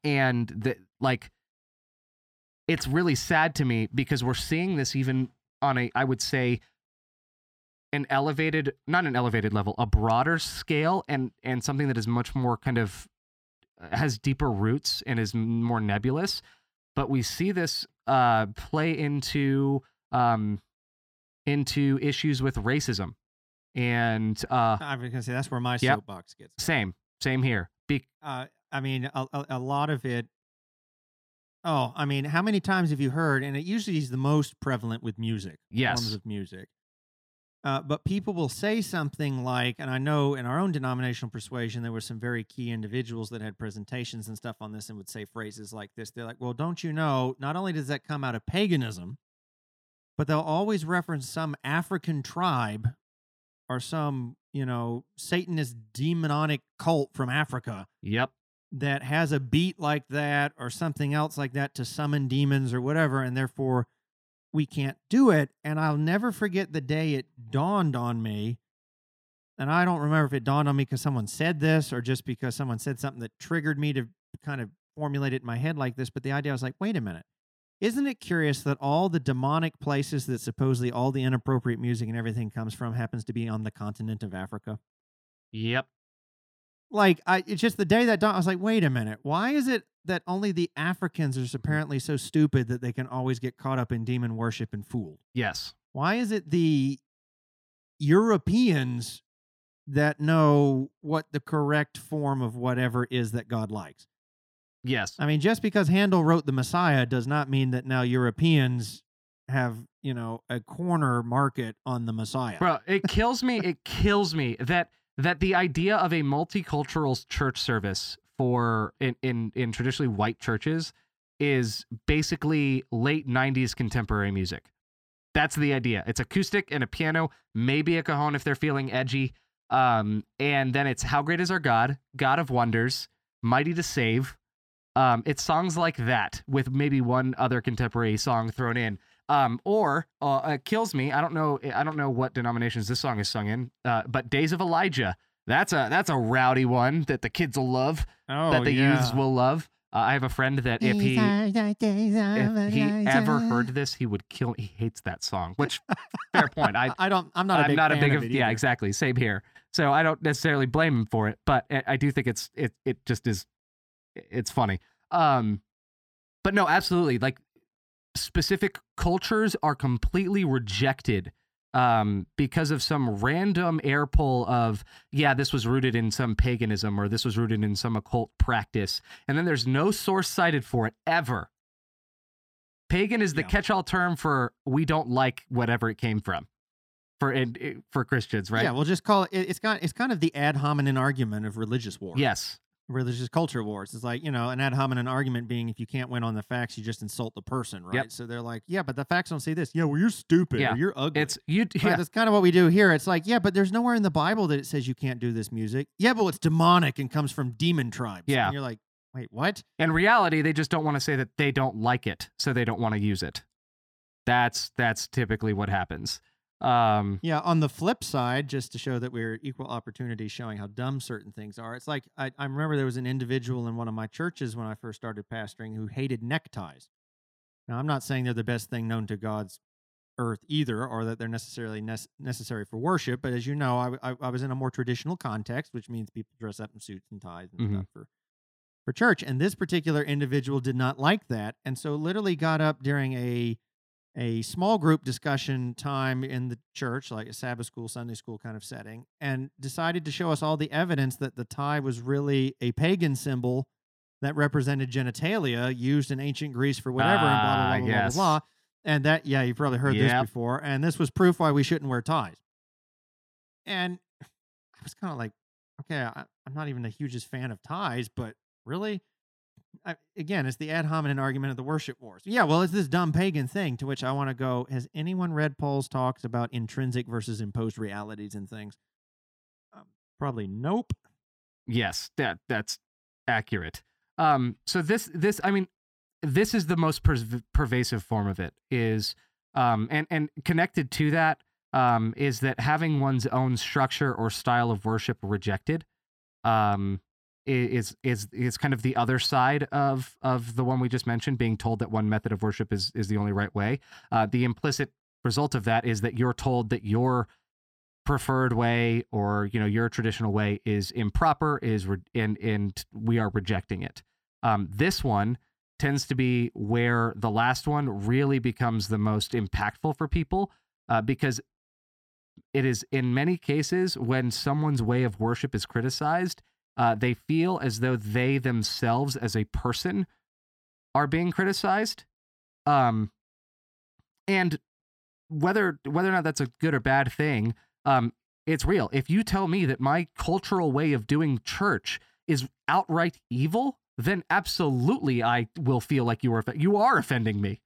and like it's really sad to me because we're seeing this even on a i would say an elevated not an elevated level a broader scale and and something that is much more kind of has deeper roots and is more nebulous but we see this uh play into um into issues with racism and uh I was gonna say that's where my Yep. soapbox gets. same same here Be- Uh, I mean, a, a, a lot of it. Oh, I mean, how many times have you heard? And it usually is the most prevalent with music. Yes. Forms of music. Uh, but people will say something like, and I know in our own denominational persuasion, there were some very key individuals that had presentations and stuff on this and would say phrases like this. They're like, well, don't you know, not only does that come out of paganism, but they'll always reference some African tribe or some, you know, Satanist demonic cult from Africa yep that has a beat like that or something else like that to summon demons or whatever, and therefore we can't do it. And I'll never forget the day it dawned on me. And I don't remember if it dawned on me because someone said this or just because someone said something that triggered me to kind of formulate it in my head like this. But the idea was like, wait a minute. Isn't it curious that all the demonic places that supposedly all the inappropriate music and everything comes from happens to be on the continent of Africa? yep like I it's just the day that dawned, I was like, wait a minute, why is it that only the Africans are mm-hmm. apparently so stupid that they can always get caught up in demon worship and fooled? yes Why is it the Europeans that know what the correct form of whatever is that God likes? yes I mean, just because Handel wrote the Messiah does not mean that now Europeans have, you know, a corner market on the Messiah. bro it kills me it kills me that that the idea of a multicultural church service for in in, in traditionally white churches is basically late 90s contemporary music. That's the idea. It's acoustic and a piano maybe a cajon if they're feeling edgy um and then it's how great is our god? God of wonders mighty to save. Um it's songs like that with maybe one other contemporary song thrown in um, or uh, it kills me. I don't know. I don't know what denominations this song is sung in. Uh, but Days of Elijah. That's a that's a rowdy one that the kids will love. oh, that the yeah. youths will love. Uh, I have a friend that if he if he ever heard this, he would kill. He hates that song. Which fair point. I I don't. I'm not. A I'm big not a big of of yeah exactly same here. So I don't necessarily blame him for it, but I I do think it's it it just is it's funny. Um, but no, absolutely. Like specific cultures are completely rejected um because of some random air pull of yeah this was rooted in some paganism or this was rooted in some occult practice and then there's no source cited for it ever pagan is the Yeah. catch-all term for we don't like whatever it came from for in, for christians right Yeah, we'll just call it. it- It's kind. It's kind of the ad hominem argument of religious war. yes religious culture wars. It's like you know, an ad hominem argument being if you can't win on the facts, you just insult the person, right? Yep. So they're like, yeah, but the facts don't say this. Yeah, well, you're stupid. Yeah. You're ugly. it's you Right, yeah, that's kind of what we do here. It's like, yeah, but there's nowhere in the Bible that it says you can't do this music. Yeah, but it's demonic and comes from demon tribes. Yeah. and you're like, wait, what? in reality they just don't want to say that they don't like it so they don't want to use it that's that's typically what happens um Yeah, on the flip side, just to show that we're equal opportunity, showing how dumb certain things are. It's like I, I remember there was an individual in one of my churches when I first started pastoring who hated neckties. Now, I'm not saying they're the best thing known to God's earth either, or that they're necessarily nec- necessary for worship. But as you know, I, I, I was in a more traditional context, which means people dress up in suits and ties and Mhm. stuff for for church. And this particular individual did not like that, and so literally got up during a a small group discussion time in the church, like a Sabbath school, Sunday school kind of setting, and decided to show us all the evidence that the tie was really a pagan symbol that represented genitalia used in ancient Greece for whatever, and blah, blah, Ah, blah, blah, blah, yes. blah, blah. And that, yeah, you've probably heard Yep. this before. And this was proof why we shouldn't wear ties. And I was kind of like, okay, I, I'm not even the hugest fan of ties, but really? I, again, it's the ad hominem argument of the worship wars. Yeah, well, it's this dumb pagan thing to which I want to go. Has anyone read Paul's talks about intrinsic versus imposed realities and things? Um, probably nope. Yes, that that's accurate. Um, so this this I mean, this is the most per- pervasive form of it is um, and and connected to that um, is that having one's own structure or style of worship rejected um, is is is kind of the other side of of the one we just mentioned, being told that one method of worship is is the only right way. Uh, the implicit result of that is that you're told that your preferred way or you know your traditional way is improper is re- and and we are rejecting it. Um, this one tends to be where the last one really becomes the most impactful for people uh, because it is in many cases when someone's way of worship is criticized uh, they feel as though they themselves as a person are being criticized um, and whether whether or not that's a good or bad thing um, it's real if you tell me that my cultural way of doing church is outright evil then absolutely I will feel like you are you are offending me.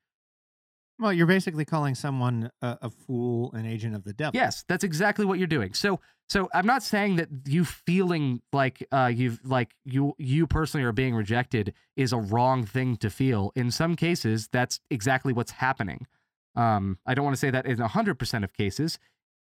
Well, you're basically calling someone a, a, fool, an agent of the devil. Yes, that's exactly what you're doing. So, so I'm not saying that you feeling like uh, you've like you you personally are being rejected is a wrong thing to feel. In some cases, that's exactly what's happening. Um, I don't want to say that in hundred percent of cases,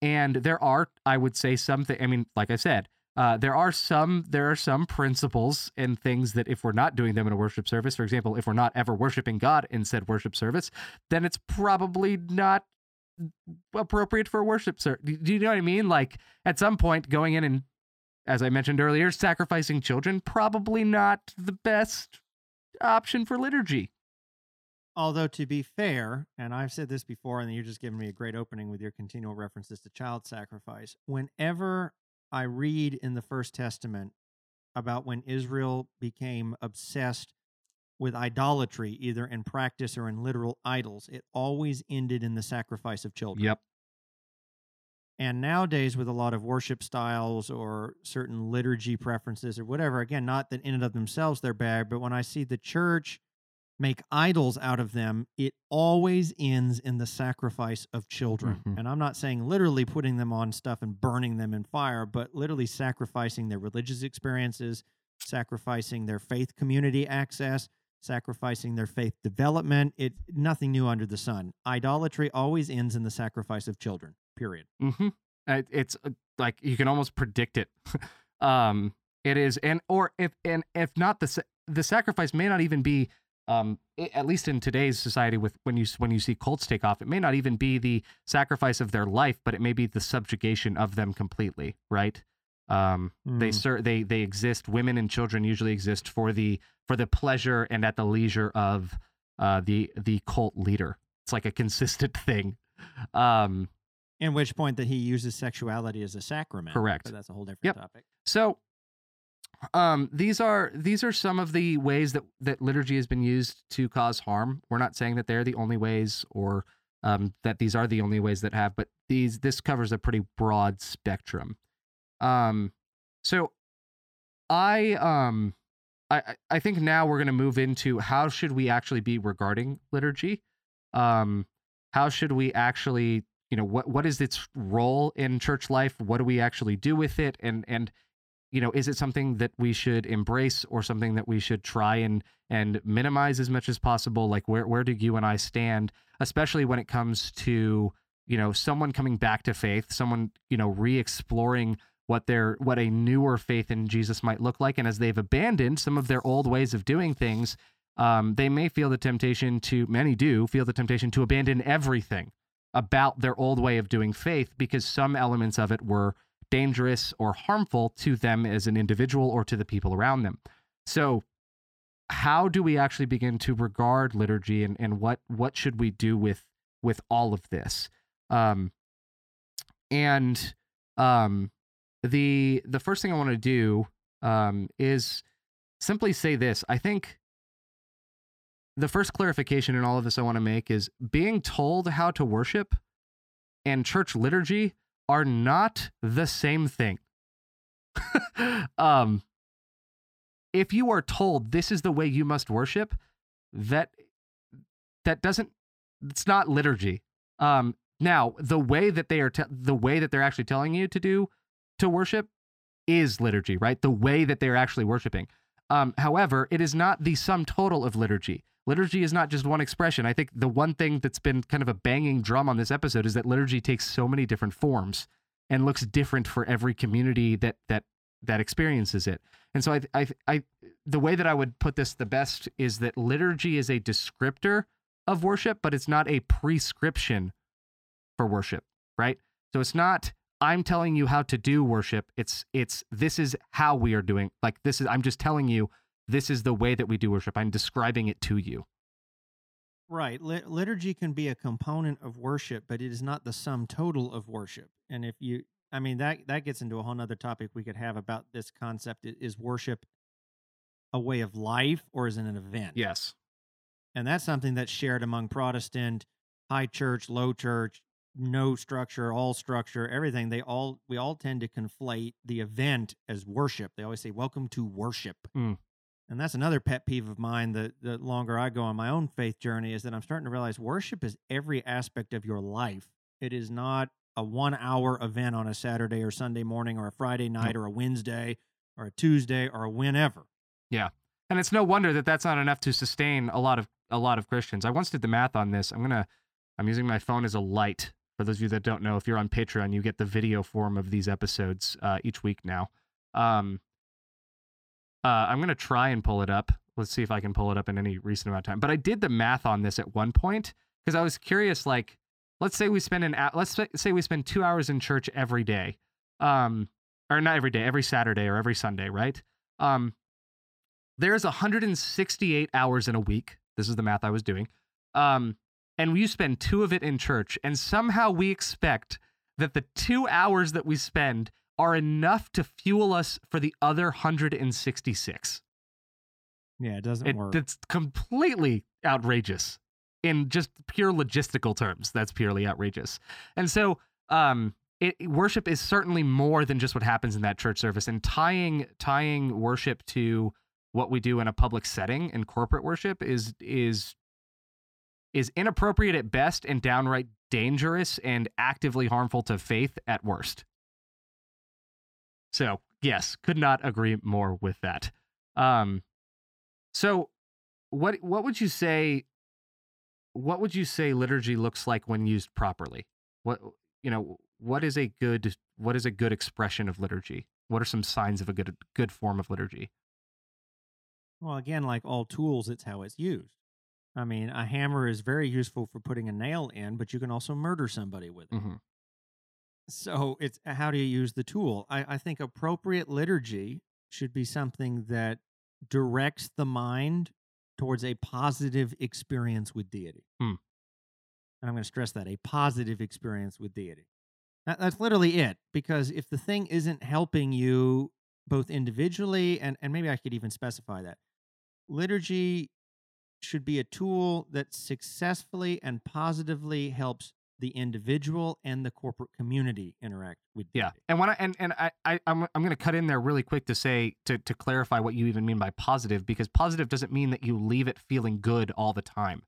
and there are, I would say, something. I mean, like I said, uh, there are some there are some principles and things that if we're not doing them in a worship service, for example, if we're not ever worshiping God in said worship service, then it's probably not appropriate for a worship service. Do you know what I mean? Like at some point, going in and, as I mentioned earlier, sacrificing children probably not the best option for liturgy. Although to be fair, and I've said this before, and you're just giving me a great opening with your continual references to child sacrifice. Whenever I read in the First Testament about when Israel became obsessed with idolatry, either in practice or in literal idols, it always ended in the sacrifice of children. Yep. And nowadays, with a lot of worship styles or certain liturgy preferences or whatever, again, not that in and of themselves they're bad, but when I see the church make idols out of them, it always ends in the sacrifice of children. Mm-hmm. And I'm not saying literally putting them on stuff and burning them in fire, but literally sacrificing their religious experiences, sacrificing their faith community access, sacrificing their faith development. It nothing new under the sun. Idolatry always ends in the sacrifice of children. Period. Mm-hmm. It's uh, like you can almost predict it. um, it is, and or if and if not the the sacrifice may not even be um, at least in today's society, with when you when you see cults take off, it may not even be the sacrifice of their life, but it may be the subjugation of them completely. Right? Um, mm. They ser- they they exist. Women and children usually exist for the for the pleasure and at the leisure of uh, the the cult leader. It's like a consistent thing. Um, in which point that he uses sexuality as a sacrament. Correct. But that's a whole different yep. topic. So um, these are these are some of the ways that that liturgy has been used to cause harm. We're not saying that they're the only ways, or um, that these are the only ways that have, but these this covers a pretty broad spectrum. Um, so I um I I think now we're going to move into how should we actually be regarding liturgy? Um, how should we actually you know what what is its role in church life? What do we actually do with it? And and you know, is it something that we should embrace or something that we should try and and minimize as much as possible? Like where where do you and I stand, especially when it comes to, you know, someone coming back to faith, someone, you know, re-exploring what their what a newer faith in Jesus might look like. And as they've abandoned some of their old ways of doing things, um, they may feel the temptation to many do feel the temptation to abandon everything about their old way of doing faith because some elements of it were dangerous or harmful to them as an individual or to the people around them. So, how do we actually begin to regard liturgy and, and what what should we do with with all of this? Um, and um, the the first thing I want to do um, is simply say this. I think the first clarification in all of this I want to make is being told how to worship and church liturgy are not the same thing. um, if you are told this is the way you must worship, that that doesn't it's not liturgy. Um now, the way that they are te- the way that they're actually telling you to do to worship is liturgy, right? The way that they're actually worshiping. Um, however, it is not the sum total of liturgy. Liturgy is not just one expression. I think the one thing that's been kind of a banging drum on this episode is that liturgy takes so many different forms and looks different for every community that that that experiences it. And so I I I the way that I would put this the best is that liturgy is a descriptor of worship, but it's not a prescription for worship, right? So it's not I'm telling you how to do worship. It's it's this is how we are doing. Like this is I'm just telling you this is the way that we do worship. I'm describing it to you. Right. liturgy can be a component of worship, but it is not the sum total of worship. And if you I mean that that gets into a whole nother topic we could have about this concept. Is worship a way of life or is it an event? Yes. And that's something that's shared among Protestant, high church, low church, no structure, all structure, everything. They all we all tend to conflate the event as worship. They always say, "Welcome to worship," mm. And that's another pet peeve of mine. The the longer I go on my own faith journey, is that I'm starting to realize worship is every aspect of your life. It is not a one hour event on a Saturday or Sunday morning or a Friday night or a Wednesday or a Tuesday or a whenever. Yeah. And it's no wonder that that's not enough to sustain a lot of a lot of Christians. I once did the math on this. I'm going to I'm using my phone as a light for those of you that don't know, if you're on Patreon, you get the video form of these episodes uh, each week now. Um, uh, I'm gonna try and pull it up. Let's see if I can pull it up in any recent amount of time. But I did the math on this at one point because I was curious. Like, let's say we spend an let's say we spend two hours in church every day, um, or not every day, every Saturday or every Sunday, right? Um, there's 168 hours in a week. This is the math I was doing. Um, and you spend two of it in church, and somehow we expect that the two hours that we spend are enough to fuel us for the other 166. Yeah, it doesn't it, work. It's completely outrageous in just pure logistical terms. That's purely outrageous. And so, um, it, worship is certainly more than just what happens in that church service. And tying tying worship to what we do in a public setting and corporate worship is is is inappropriate at best and downright dangerous and actively harmful to faith at worst. So, yes, could not agree more with that. Um, so what what would you say what would you say liturgy looks like when used properly? What you know, what is a good what is a good expression of liturgy? What are some signs of a good good form of liturgy? Well, again, like all tools, it's how it's used. I mean, a hammer is very useful for putting a nail in, but you can also murder somebody with it. Mm-hmm. So it's uh, how do you use the tool? I, I think appropriate liturgy should be something that directs the mind towards a positive experience with deity. Hmm. And I'm going to stress that a positive experience with deity. That, that's literally it. Because if the thing isn't helping you both individually and, and maybe I could even specify that liturgy should be a tool that successfully and positively helps the individual and the corporate community interact with deity. yeah and when i and, and i, I i'm, I'm going to cut in there really quick to say to, to clarify what you even mean by positive because positive doesn't mean that you leave it feeling good all the time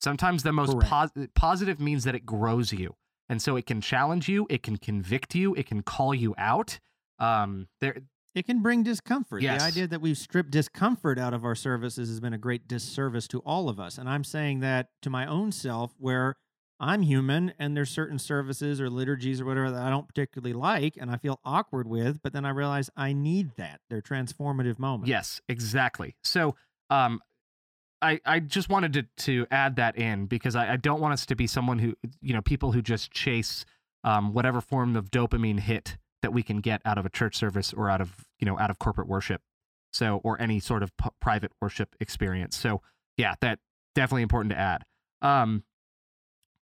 sometimes the most pos- positive means that it grows you and so it can challenge you it can convict you it can call you out um there it can bring discomfort. Yes. The idea that we've stripped discomfort out of our services has been a great disservice to all of us. And I'm saying that to my own self, where I'm human and there's certain services or liturgies or whatever that I don't particularly like and I feel awkward with, but then I realize I need that. They're transformative moments. Yes, exactly. So, um, I, I just wanted to, to add that in because I, I don't want us to be someone who, you know, people who just chase um, whatever form of dopamine hit that we can get out of a church service or out of you know out of corporate worship so or any sort of p- private worship experience so yeah that definitely important to add um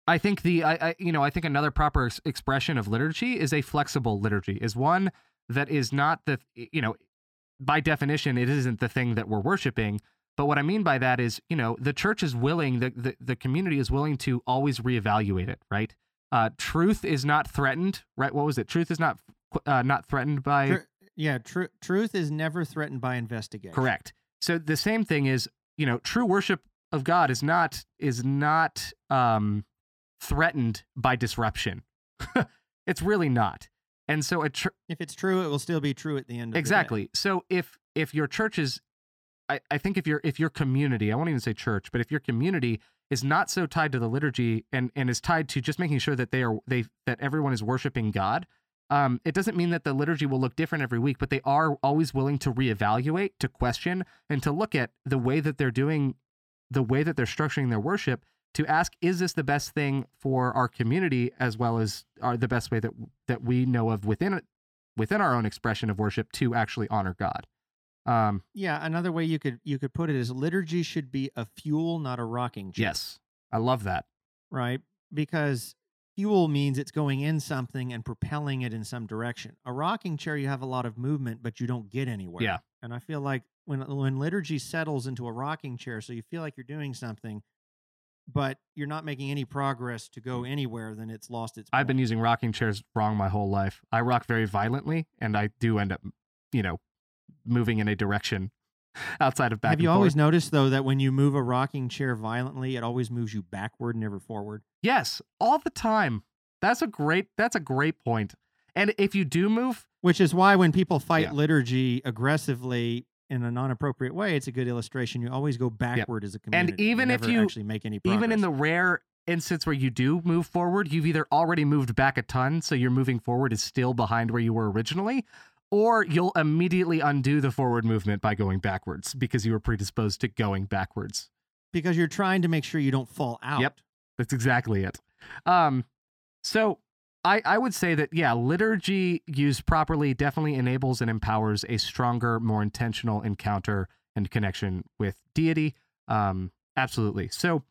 i think the I, I you know i think another proper ex- expression of liturgy is a flexible liturgy is one that is not the you know by definition it isn't the thing that we're worshiping but what i mean by that is you know the church is willing the the, the community is willing to always reevaluate it right uh, truth is not threatened, right? What was it? Truth is not uh, not threatened by. Yeah, tr- truth is never threatened by investigation. Correct. So the same thing is, you know, true worship of God is not is not um threatened by disruption. it's really not. And so a tr- If it's true, it will still be true at the end of the exactly. So if if your church is I, I think if your if your community, I won't even say church, but if your community is not so tied to the liturgy and and is tied to just making sure that they are they that everyone is worshiping God, um, it doesn't mean that the liturgy will look different every week, but they are always willing to reevaluate, to question, and to look at the way that they're doing, the way that they're structuring their worship, to ask, is this the best thing for our community as well as are the best way that that we know of within within our own expression of worship to actually honor God. Um, Yeah, another way you could you could put it is liturgy should be a fuel, not a rocking chair. yes, I love that. Right? Because fuel means it's going in something and propelling it in some direction. A rocking chair, you have a lot of movement, but you don't get anywhere. Yeah. And I feel like when when liturgy settles into a rocking chair, so you feel like you're doing something, but you're not making any progress to go mm. anywhere, then it's lost its. I've been using rocking chairs wrong my whole life. I rock very violently, and I do end up, you know, moving in a direction outside of back. Have you forth. always noticed though that when you move a rocking chair violently, it always moves you backward, never forward? Yes, all the time. That's a great. That's a great point. And if you do move, Which is why when people fight Yeah. liturgy aggressively in a non-appropriate way, it's a good illustration. You always go backward as a community. And even if you- actually make any progress. even in the rare instance where you do move forward, you've either already moved back a ton, so your moving forward is still behind where you were originally, or you'll immediately undo the forward movement by going backwards because you were predisposed to going backwards. because you're trying to make sure you don't fall out. Yep. That's exactly it. Um, so I, I would say that, yeah, liturgy used properly definitely enables and empowers a stronger, more intentional encounter and connection with deity. Um, absolutely. So,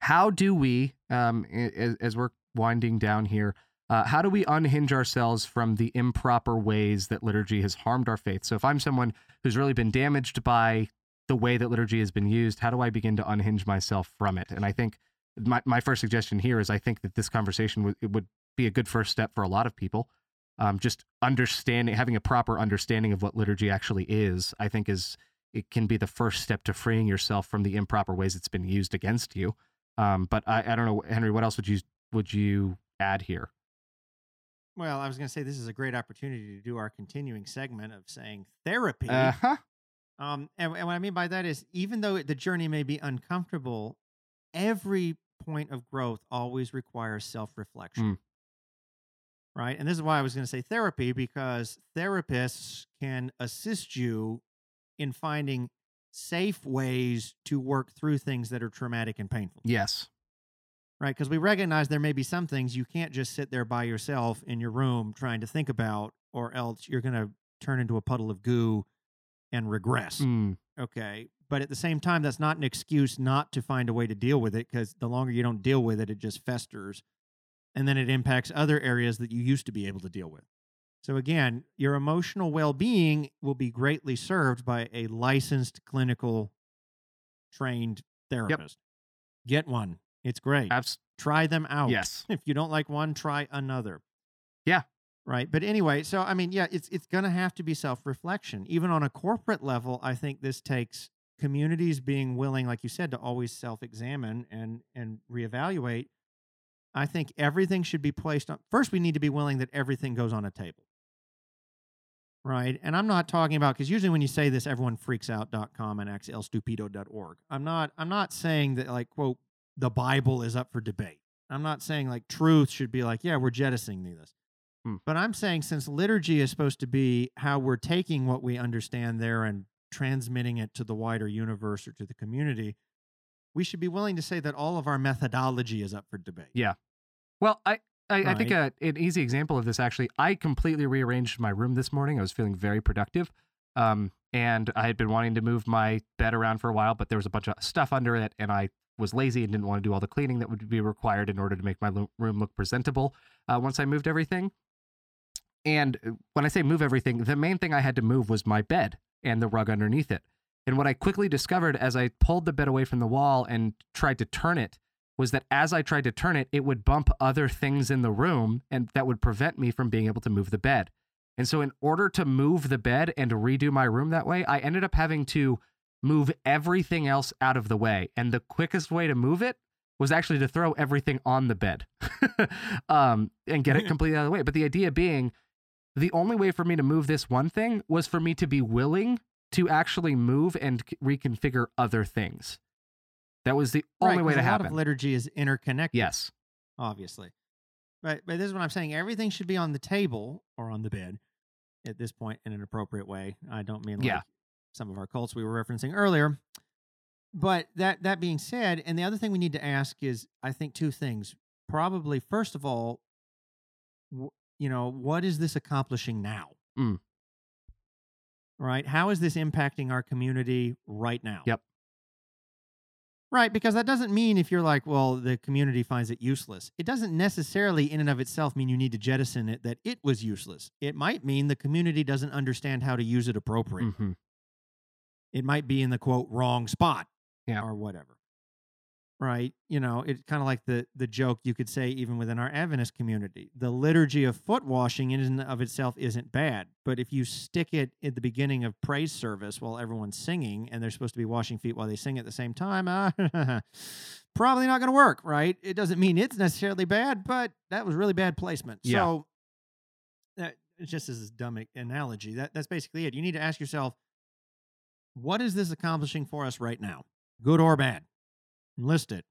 how do we, um, as, as we're winding down here, uh, how do we unhinge ourselves from the improper ways that liturgy has harmed our faith? So, if I'm someone who's really been damaged by the way that liturgy has been used, how do I begin to unhinge myself from it? And I think my, my first suggestion here is I think that this conversation would, it would be a good first step for a lot of people. Um, just understanding, having a proper understanding of what liturgy actually is, I think is it can be the first step to freeing yourself from the improper ways it's been used against you. Um, but I, I don't know, Henry, what else would you would you add here? Well, I was going to say this is a great opportunity to do our continuing segment of saying therapy. Uh huh. Um, and, and what I mean by that is, even though the journey may be uncomfortable, every point of growth always requires self reflection. Mm. Right. And this is why I was going to say therapy, because therapists can assist you in finding safe ways to work through things that are traumatic and painful. Yes. Right. Because we recognize there may be some things you can't just sit there by yourself in your room trying to think about, or else you're going to turn into a puddle of goo and regress. Mm, Okay. But at the same time, that's not an excuse not to find a way to deal with it because the longer you don't deal with it, it just festers. And then it impacts other areas that you used to be able to deal with. So, again, your emotional well being will be greatly served by a licensed clinical trained therapist. Yep. Get one. It's great. abs- Try them out. yes. If you don't like one, try another. Yeah. Right. But anyway, so I mean, yeah, it's it's gonna have to be self-reflection. Even on a corporate level, I think this takes communities being willing, like you said, to always self-examine and and reevaluate. I think everything should be placed on first we need to be willing that everything goes on a table. Right. And I'm not talking about because usually when you say this, everyone freaks out.com and acts elstupido.org. I'm not I'm not saying that like quote the Bible is up for debate. I'm not saying like truth should be like, yeah, we're jettisoning this. Hmm. But I'm saying since liturgy is supposed to be how we're taking what we understand there and transmitting it to the wider universe or to the community, we should be willing to say that all of our methodology is up for debate. Yeah. Well, I I, I think a, an easy example of this actually, I completely rearranged my room this morning. I was feeling very productive. Um, and I had been wanting to move my bed around for a while, but there was a bunch of stuff under it, and I was lazy and didn't want to do all the cleaning that would be required in order to make my lo- room look presentable uh, once I moved everything. And uh, when I say move everything, the main thing I had to move was my bed and the rug underneath it. And what I quickly discovered as I pulled the bed away from the wall and tried to turn it was that as I tried to turn it, it would bump other things in the room and that would prevent me from being able to move the bed. And so, in order to move the bed and redo my room that way, I ended up having to move everything else out of the way. And the quickest way to move it was actually to throw everything on the bed um, and get it completely out of the way. But the idea being, the only way for me to move this one thing was for me to be willing to actually move and reconfigure other things. That was the only Right, way to a lot of liturgy is interconnected. yes. obviously. But but this is what I'm saying. Everything should be on the table or on the bed at this point in an appropriate way. I don't mean like Yeah. some of our cults we were referencing earlier. But that that being said, and the other thing we need to ask is, I think two things. Probably first of all, you know, what is this accomplishing now? Mm. Right? How is this impacting our community right now? Yep. Right, because that doesn't mean if you're like, well, the community finds it useless. It doesn't necessarily, in and of itself, mean you need to jettison it that it was useless. It might mean the community doesn't understand how to use it appropriately. Mhm. It might be in the quote wrong spot, Yeah. or whatever. Right, you know, it's kind of like the the joke you could say even within our Adventist community. The liturgy of foot washing in and of itself isn't bad, but if you stick it at the beginning of praise service while everyone's singing and they're supposed to be washing feet while they sing at the same time, uh, probably not going to work. Right? It doesn't mean it's necessarily bad, but that was really bad placement. Yeah. So that just as a dumb analogy. That that's basically it. You need to ask yourself, what is this accomplishing for us right now, good or bad? List it.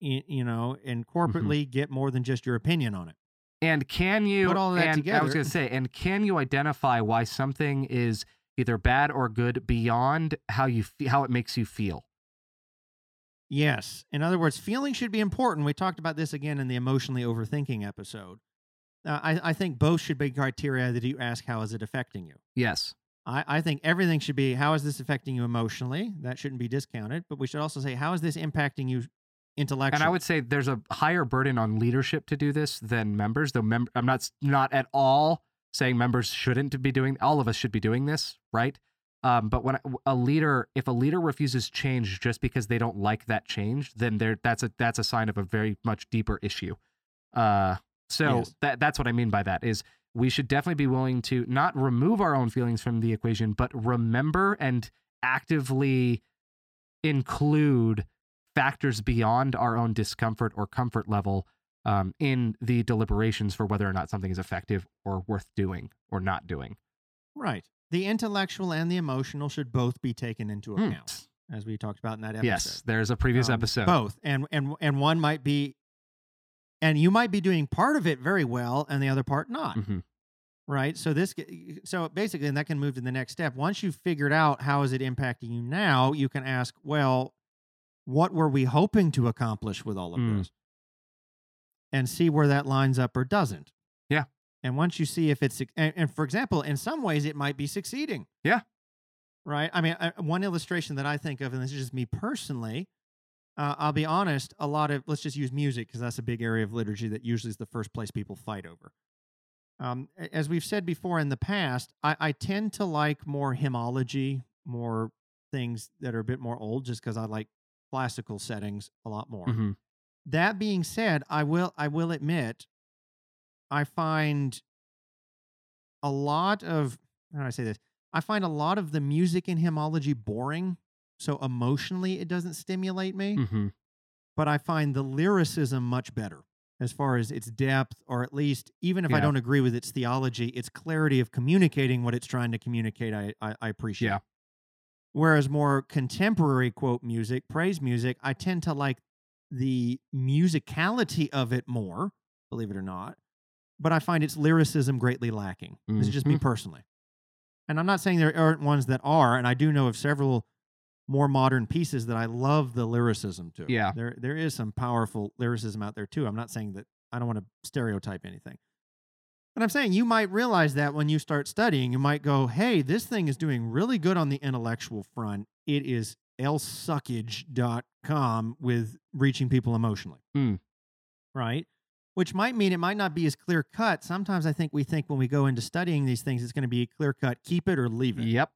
You know, and corporately get more than just your opinion on it. And can you Put all that and I was going to say, and can you identify why something is either bad or good beyond how you how it makes you feel? Yes. In other words, feeling should be important. We talked about this again in the emotionally overthinking episode. Uh, I, I think both should be criteria that you ask, how is it affecting you? Yes. I, I think everything should be, how is this affecting you emotionally? That shouldn't be discounted. But we should also say, how is this impacting you intellectually? And I would say there's a higher burden on leadership to do this than members. Though mem- I'm not not at all saying members shouldn't be doing. All of us should be doing this, right? Um, but when a leader, if a leader refuses change just because they don't like that change, then there that's a that's a sign of a very much deeper issue. Uh, so Yes. that that's what I mean by that is we should definitely be willing to not remove our own feelings from the equation, but remember and actively include factors beyond our own discomfort or comfort level um, in the deliberations for whether or not something is effective or worth doing or not doing. Right. The intellectual and the emotional should both be taken into Hmm. account, as we talked about in that episode. Yes, there's a previous Um, episode. Both, and and and one might be, and you might be doing part of it very well, and the other part not. Mhm. Right. So this, so basically, and that can move to the next step. Once you've figured out how is it impacting you now, you can ask, well, what were we hoping to accomplish with all of Mm. this, and see where that lines up or doesn't. Yeah. And once you see if it's, and, and for example, in some ways it might be succeeding. Yeah. Right. I mean, I, one illustration that I think of, and this is just me personally, uh, I'll be honest, a lot of, let's just use music because that's a big area of liturgy that usually is the first place people fight over. Um, as we've said before in the past, I, I tend to like more hymnology, more things that are a bit more old, just because I like classical settings a lot more. Mhm. That being said, I will I will admit, I find a lot of how do I say this? I find a lot of the music in hymnology boring. So emotionally, it doesn't stimulate me. Mhm. But I find the lyricism much better as far as its depth, or at least even if I don't agree with its theology, its clarity of communicating what it's trying to communicate. I I, I appreciate. Yeah. Whereas more contemporary quote music, praise music, I tend to like the musicality of it more, believe it or not. But I find its lyricism greatly lacking. This is just me Mhm. personally. And I'm not saying there aren't ones that are, and I do know of several more modern pieces that I love the lyricism to. Yeah. There there is some powerful lyricism out there too. I'm not saying that I don't want to stereotype anything. But I'm saying you might realize that when you start studying, you might go, hey, this thing is doing really good on the intellectual front. It is lsuckage.com with reaching people emotionally. Hmm. Right? Which might mean it might not be as clear cut. Sometimes I think we think when we go into studying these things, it's going to be clear cut, keep it or leave it Yep.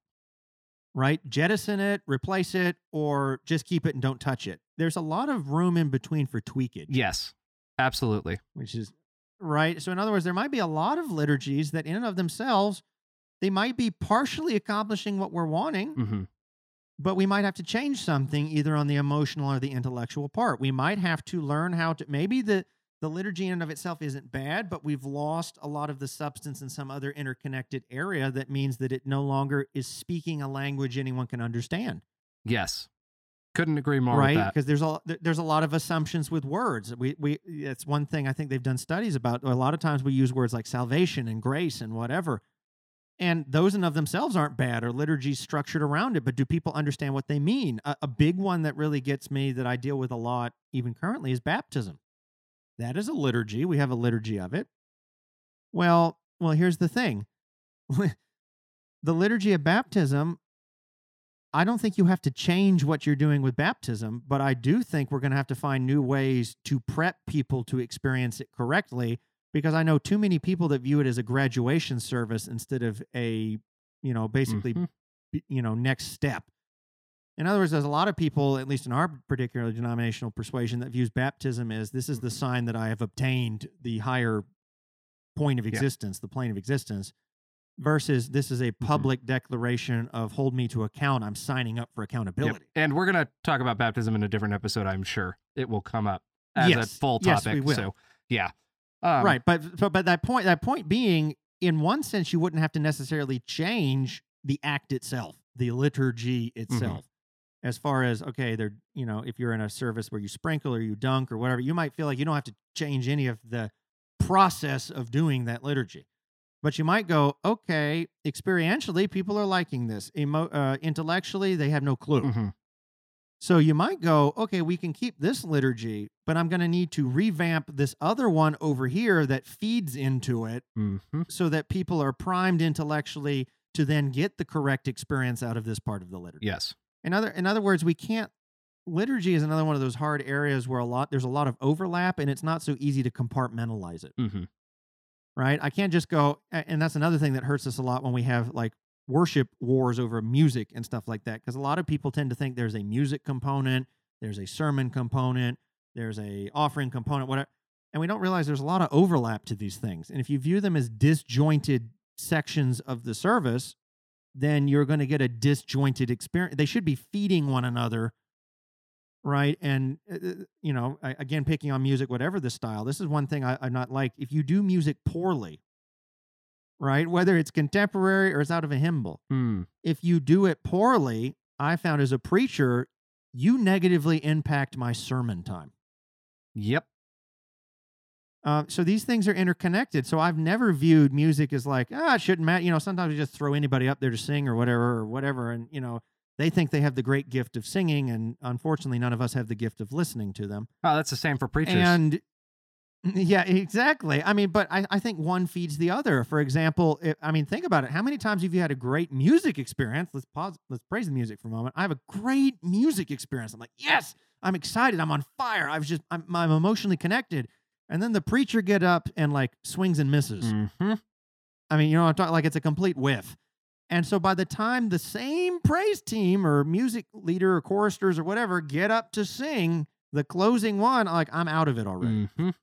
Right? Jettison it, replace it, or just keep it and don't touch it. There's a lot of room in between for tweakage, Yes. Absolutely. which is right? So, in other words, there might be a lot of liturgies that, in and of themselves, they might be partially accomplishing what we're wanting, hmm but we might have to change something either on the emotional or the intellectual part. We might have to learn how to maybe the the liturgy in and of itself isn't bad, but we've lost a lot of the substance in some other interconnected area that means that it no longer is speaking a language anyone can understand. Yes. Couldn't agree more right with that. because there's a there's a lot of assumptions with words we we it's one thing i think they've done studies about a lot of times we use words like salvation and grace and whatever and those in of themselves aren't bad or liturgies structured around it but do people understand what they mean a, a big one that really gets me that i deal with a lot even currently is baptism that is a liturgy we have a liturgy of it well well here's the thing the liturgy of baptism I don't think you have to change what you're doing with baptism, but I do think we're going to have to find new ways to prep people to experience it correctly because I know too many people that view it as a graduation service instead of a, you know, basically, Mhm. you know, next step. In other words, there's a lot of people, at least in our particular denominational persuasion, that views baptism as this is the sign that I have obtained the higher point of Yeah. existence, the plane of existence, versus this is a public declaration of hold me to account. I'm signing up for Yep. accountability. And we're gonna talk about baptism in a different episode. I'm sure it will come up as Yes. a full topic. Yes, we will. So yeah, um, right. But, but but that point that point being, in one sense, you wouldn't have to necessarily change the act itself, the liturgy Mm-hmm. As far as okay, they're you know, if you're in a service where you sprinkle or you dunk or whatever, you might feel like you don't have to change any of the process of doing that liturgy. But you might go, okay, experientially, people are liking this. Emo- uh, intellectually, they have no clue. mhm. So you might go, okay, we can keep this liturgy, but I'm going to need to revamp this other one over here that feeds into it Mhm. so that people are primed intellectually to then get the correct experience out of this part of the liturgy. Yes. In other in other words, we can't liturgy is another one of those hard areas where a lot there's a lot of overlap and it's not so easy to compartmentalize it hmm right? I can't just go, and that's another thing that hurts us a lot when we have like worship wars over music and stuff like that. Because a lot of people tend to think there's a music component, there's a sermon component, there's a offering component, whatever, and we don't realize there's a lot of overlap to these things. And if you view them as disjointed sections of the service, then you're going to get a disjointed experience. They should be feeding one another. Right. And, uh, uh, you know, I, again, picking on music, whatever the style, this is one thing I, I'm not like. If you do music poorly, right, whether it's contemporary or it's out of a hymnal, Mm. if you do it poorly, I found as a preacher, you negatively impact my sermon time. Yep. Uh, so these things are interconnected. So I've never viewed music as like, ah, it shouldn't matter. You know, sometimes we just throw anybody up there to sing or whatever or whatever. And, you know, they think they have the great gift of singing. And unfortunately, none of us have the gift of listening to them. Oh, that's the same for preachers. And yeah, exactly. I mean, but I, I think one feeds the other. For example, if, I mean, think about it. How many times have you had a great music experience? Let's pause. Let's praise the music for a moment. I have a great music experience. I'm like, yes, I'm excited. I'm on fire. I was just, I'm, I'm emotionally connected. And then the preacher get up and like swings and misses. Mhm. I mean, you know, I'm talking like it's a complete whiff. And so by the time the same praise team or music leader or choristers or whatever get up to sing the closing one, like I'm out of it already. Mhm.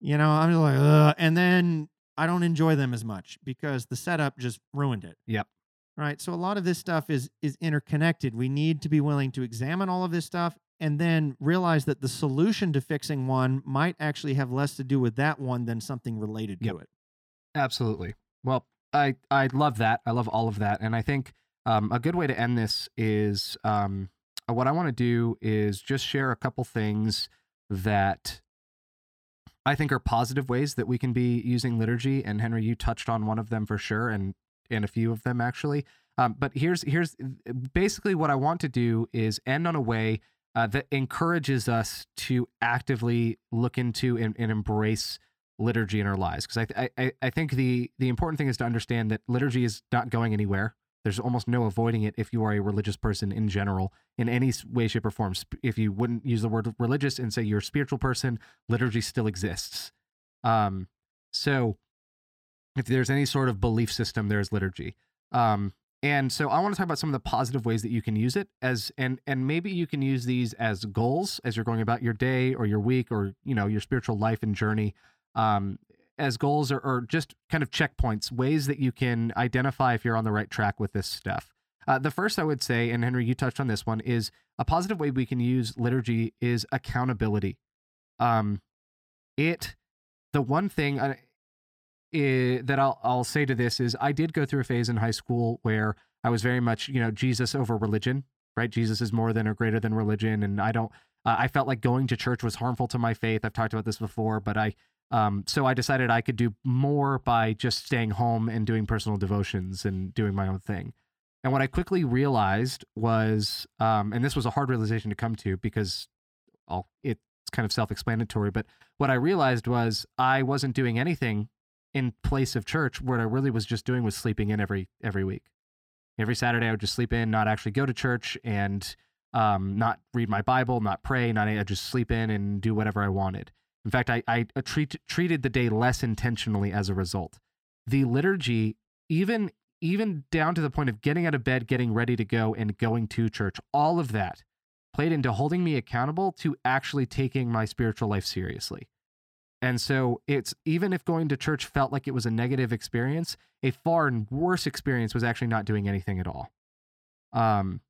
You know, I'm just like, Ugh. and then I don't enjoy them as much because the setup just ruined it. Yep. Right. So a lot of this stuff is is interconnected. We need to be willing to examine all of this stuff and then realize that the solution to fixing one might actually have less to do with that one than something related to Yep. it. Absolutely. Well, I I love that. I love all of that, and I think um, a good way to end this is um, what I want to do is just share a couple things that I think are positive ways that we can be using liturgy. And Henry, you touched on one of them for sure, and and a few of them actually. Um, but here's here's basically what I want to do is end on a way uh, that encourages us to actively look into and, and embrace liturgy in our lives because I, I I think the the important thing is to understand that liturgy is not going anywhere. There's almost no avoiding it if you are a religious person in general, in any way, shape, or form. If you wouldn't use the word religious and say you're a spiritual person, liturgy still exists. Um, so if there's any sort of belief system, there's liturgy. Um, and so I want to talk about some of the positive ways that you can use it as and and maybe you can use these as goals as you're going about your day or your week or you know your spiritual life and journey um, as goals or, or just kind of checkpoints, ways that you can identify if you're on the right track with this stuff. Uh, the first I would say, and Henry, you touched on this one, is a positive way we can use liturgy is accountability. Um, it, the one thing I, I, that I'll I'll say to this is I did go through a phase in high school where I was very much you know Jesus over religion, right? Jesus is more than or greater than religion, and I don't. Uh, I felt like going to church was harmful to my faith. I've talked about this before, but I um, so I decided I could do more by just staying home and doing personal devotions and doing my own thing. And what I quickly realized was, um, and this was a hard realization to come to because I'll, it's kind of self explanatory, but what I realized was I wasn't doing anything in place of church. What I really was just doing was sleeping in every every week. Every Saturday, I would just sleep in, not actually go to church, and um, not read my Bible, not pray, not I just sleep in and do whatever I wanted. In fact, I, I treat, treated the day less intentionally as a result. The liturgy, even even down to the point of getting out of bed, getting ready to go, and going to church, all of that played into holding me accountable to actually taking my spiritual life seriously. And so it's even if going to church felt like it was a negative experience, a far and worse experience was actually not doing anything at all. Um,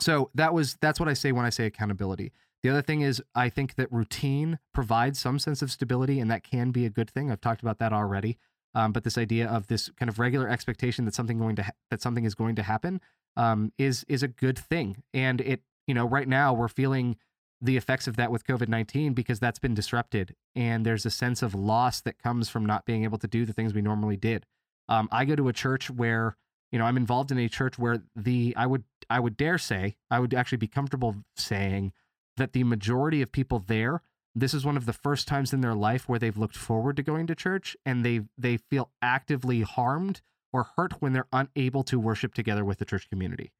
so that was that's what I say when I say accountability. The other thing is I think that routine provides some sense of stability, and that can be a good thing. I've talked about that already. Um, but this idea of this kind of regular expectation that something going to ha- that something is going to happen um, is is a good thing. And it you know right now we're feeling the effects of that with COVID nineteen because that's been disrupted, and there's a sense of loss that comes from not being able to do the things we normally did. Um, I go to a church where you know I'm involved in a church where the I would I would dare say I would actually be comfortable saying that the majority of people there this is one of the first times in their life where they've looked forward to going to church and they they feel actively harmed or hurt when they're unable to worship together with the church community.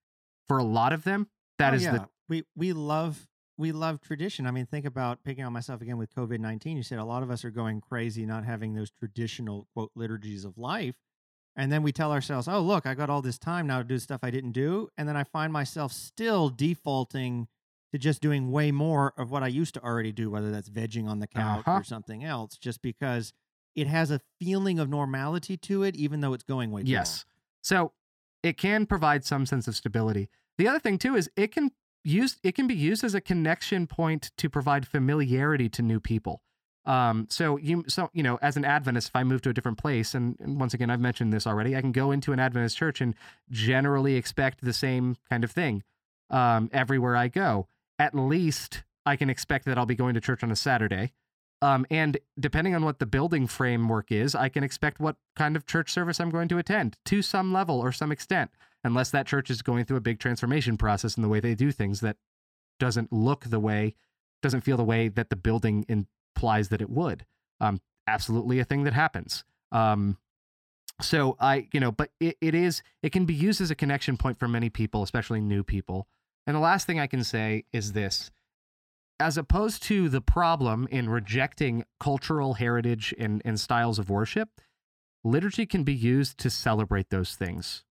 For a lot of them, that Oh, is yeah. the we we love we love tradition. I mean, think about picking on myself again with COVID nineteen. You said a lot of us are going crazy, not having those traditional quote liturgies of life, and then we tell ourselves, "Oh, look, I got all this time now to do stuff I didn't do," and then I find myself still defaulting to just doing way more of what I used to already do, whether that's vegging on the couch Uh-huh. or something else, just because it has a feeling of normality to it, even though it's going way too Yes. So it can provide some sense of stability. The other thing too is it can use it can be used as a connection point to provide familiarity to new people. Um, so you so you know, as an Adventist, if I move to a different place, and, and once again I've mentioned this already, I can go into an Adventist church and generally expect the same kind of thing um, everywhere I go. At least I can expect that I'll be going to church on a Saturday. Um, and depending on what the building framework is, I can expect what kind of church service I'm going to attend to some level or some extent, unless that church is going through a big transformation process in the way they do things that doesn't look the way, doesn't feel the way that the building implies that it would. Um, absolutely a thing that happens. Um, so I, you know, but it, it is, it can be used as a connection point for many people, especially new people. And the last thing I can say is this as opposed to the problem in rejecting cultural heritage and, and styles of worship, liturgy can be used to celebrate those things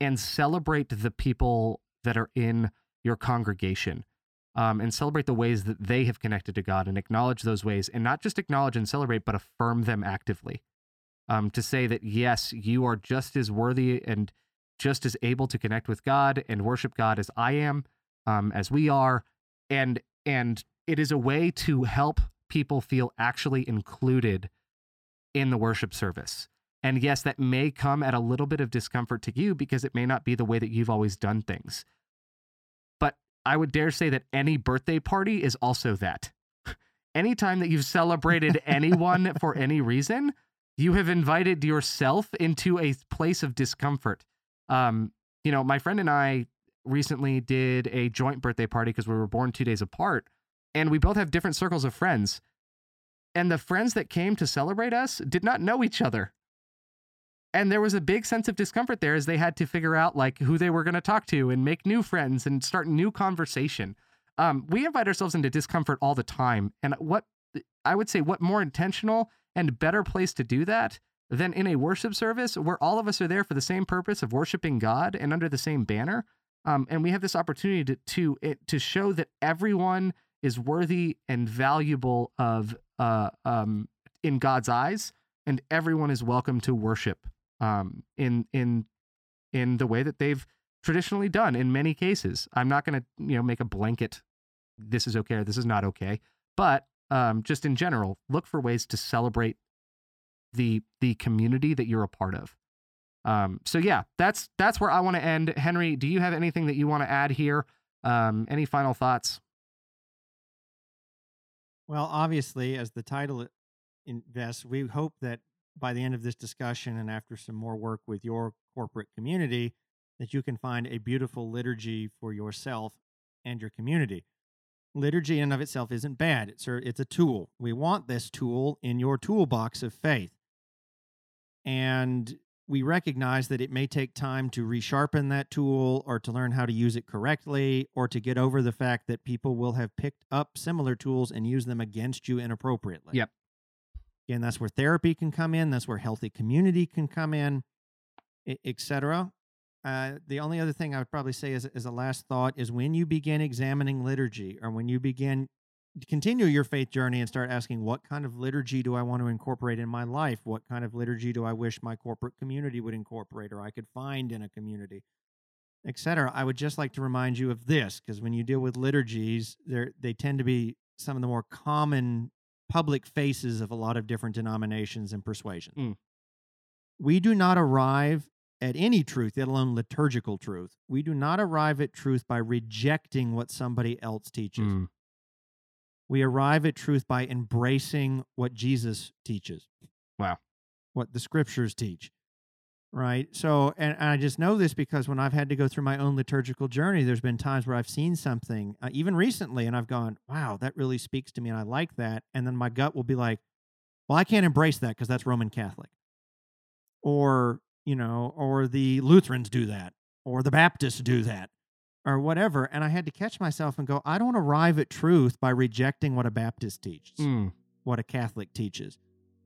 and celebrate the people that are in your congregation um, and celebrate the ways that they have connected to God and acknowledge those ways and not just acknowledge and celebrate, but affirm them actively. Um, to say that, yes, you are just as worthy and just as able to connect with God and worship God as I am, um, as we are and and it is a way to help people feel actually included in the worship service. And yes, that may come at a little bit of discomfort to you because it may not be the way that you've always done things. But I would dare say that any birthday party is also that. Anytime that you've celebrated anyone for any reason, you have invited yourself into a place of discomfort. Um, you know, my friend and I recently did a joint birthday party because we were born two days apart, and we both have different circles of friends. And the friends that came to celebrate us did not know each other. And there was a big sense of discomfort there as they had to figure out like who they were going to talk to and make new friends and start new conversation. Um, we invite ourselves into discomfort all the time. And what I would say, what more intentional and better place to do that than in a worship service where all of us are there for the same purpose of worshiping God and under the same banner? Um, and we have this opportunity to to to show that everyone is worthy and valuable of uh, um, in God's eyes, and everyone is welcome to worship um, in in in the way that they've traditionally done in many cases. I'm not going to you know make a blanket. This is okay or this is not okay, but um, just in general, look for ways to celebrate the the community that you're a part of. Um, so yeah, that's that's where I want to end. Henry, do you have anything that you want to add here? Um, any final thoughts? Well, obviously, as the title invests, we hope that by the end of this discussion and after some more work with your corporate community, that you can find a beautiful liturgy for yourself and your community. Liturgy in and of itself isn't bad. It's a, it's a tool. We want this tool in your toolbox of faith. And we recognize that it may take time to resharpen that tool or to learn how to use it correctly or to get over the fact that people will have picked up similar tools and use them against you inappropriately. Yep. Again, that's where therapy can come in. That's where healthy community can come in, etc. Uh, the only other thing I would probably say as, as a last thought is when you begin examining liturgy or when you begin continue your faith journey and start asking what kind of liturgy do I want to incorporate in my life? What kind of liturgy do I wish my corporate community would incorporate or I could find in a community, etc. I would just like to remind you of this because when you deal with liturgies, they tend to be some of the more common public faces of a lot of different denominations and persuasions. Mm. We do not arrive at any truth, let alone liturgical truth. We do not arrive at truth by rejecting what somebody else teaches. Mm. We arrive at truth by embracing what Jesus teaches. Wow. What the scriptures teach. Right. So, and, and I just know this because when I've had to go through my own liturgical journey, there's been times where I've seen something, uh, even recently, and I've gone, wow, that really speaks to me and I like that. And then my gut will be like, well, I can't embrace that because that's Roman Catholic. Or, you know, or the Lutherans do that, or the Baptists do that or whatever. And I had to catch myself and go, I don't arrive at truth by rejecting what a Baptist teaches, Mm. what a Catholic teaches,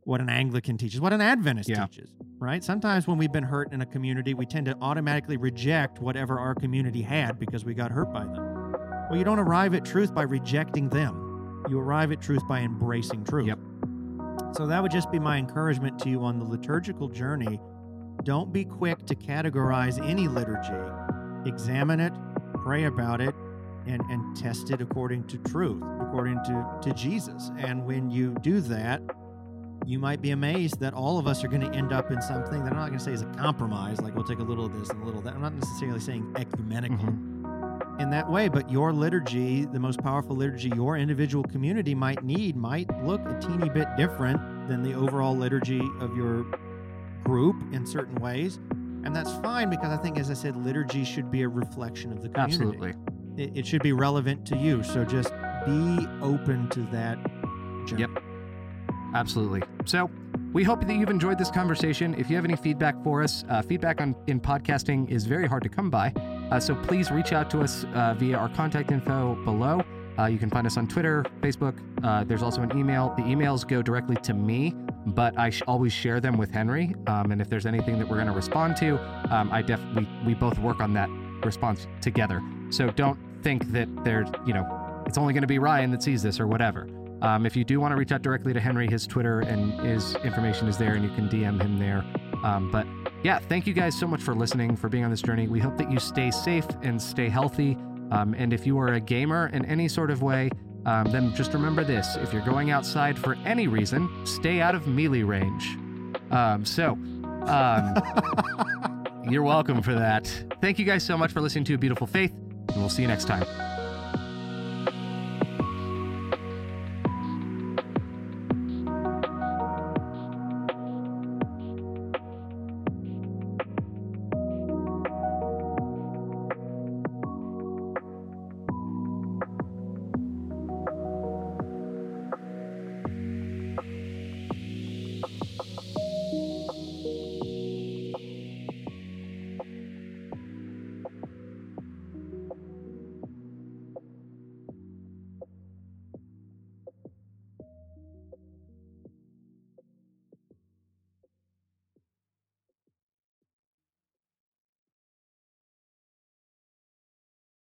what an Anglican teaches, what an Adventist Yeah. teaches, right? Sometimes when we've been hurt in a community, we tend to automatically reject whatever our community had because we got hurt by them. Well, you don't arrive at truth by rejecting them. You arrive at truth by embracing truth. Yep. So that would just be my encouragement to you on the liturgical journey. Don't be quick to categorize any liturgy. Examine it, pray about it, and, and test it according to truth, according to, to Jesus. And when you do that, you might be amazed that all of us are going to end up in something that I'm not going to say is a compromise, like we'll take a little of this and a little of that. I'm not necessarily saying ecumenical Mhm. in that way, but your liturgy, the most powerful liturgy your individual community might need, might look a teeny bit different than the overall liturgy of your group in certain ways. And that's fine because I think, as I said, liturgy should be a reflection of the community. Absolutely. It, it should be relevant to you. So just be open to that journey. Yep. Absolutely. So we hope that you've enjoyed this conversation. If you have any feedback for us, uh, feedback on in podcasting is very hard to come by. Uh, so please reach out to us uh, via our contact info below. Uh, you can find us on Twitter, Facebook. Uh, there's also an email. The emails go directly to me, but I sh- always share them with Henry. Um, and if there's anything that we're going to respond to, um, I def we, we both work on that response together. So don't think that there's you know it's only going to be Ryan that sees this or whatever. Um, if you do want to reach out directly to Henry, his Twitter and his information is there, and you can DM him there. Um, but yeah, thank you guys so much for listening, for being on this journey. We hope that you stay safe and stay healthy. Um, and if you are a gamer in any sort of way, um, then just remember this: if you're going outside for any reason, stay out of melee range. Um, so, um, you're welcome for that. Thank you guys so much for listening to A Beautiful Faith, and we'll see you next time.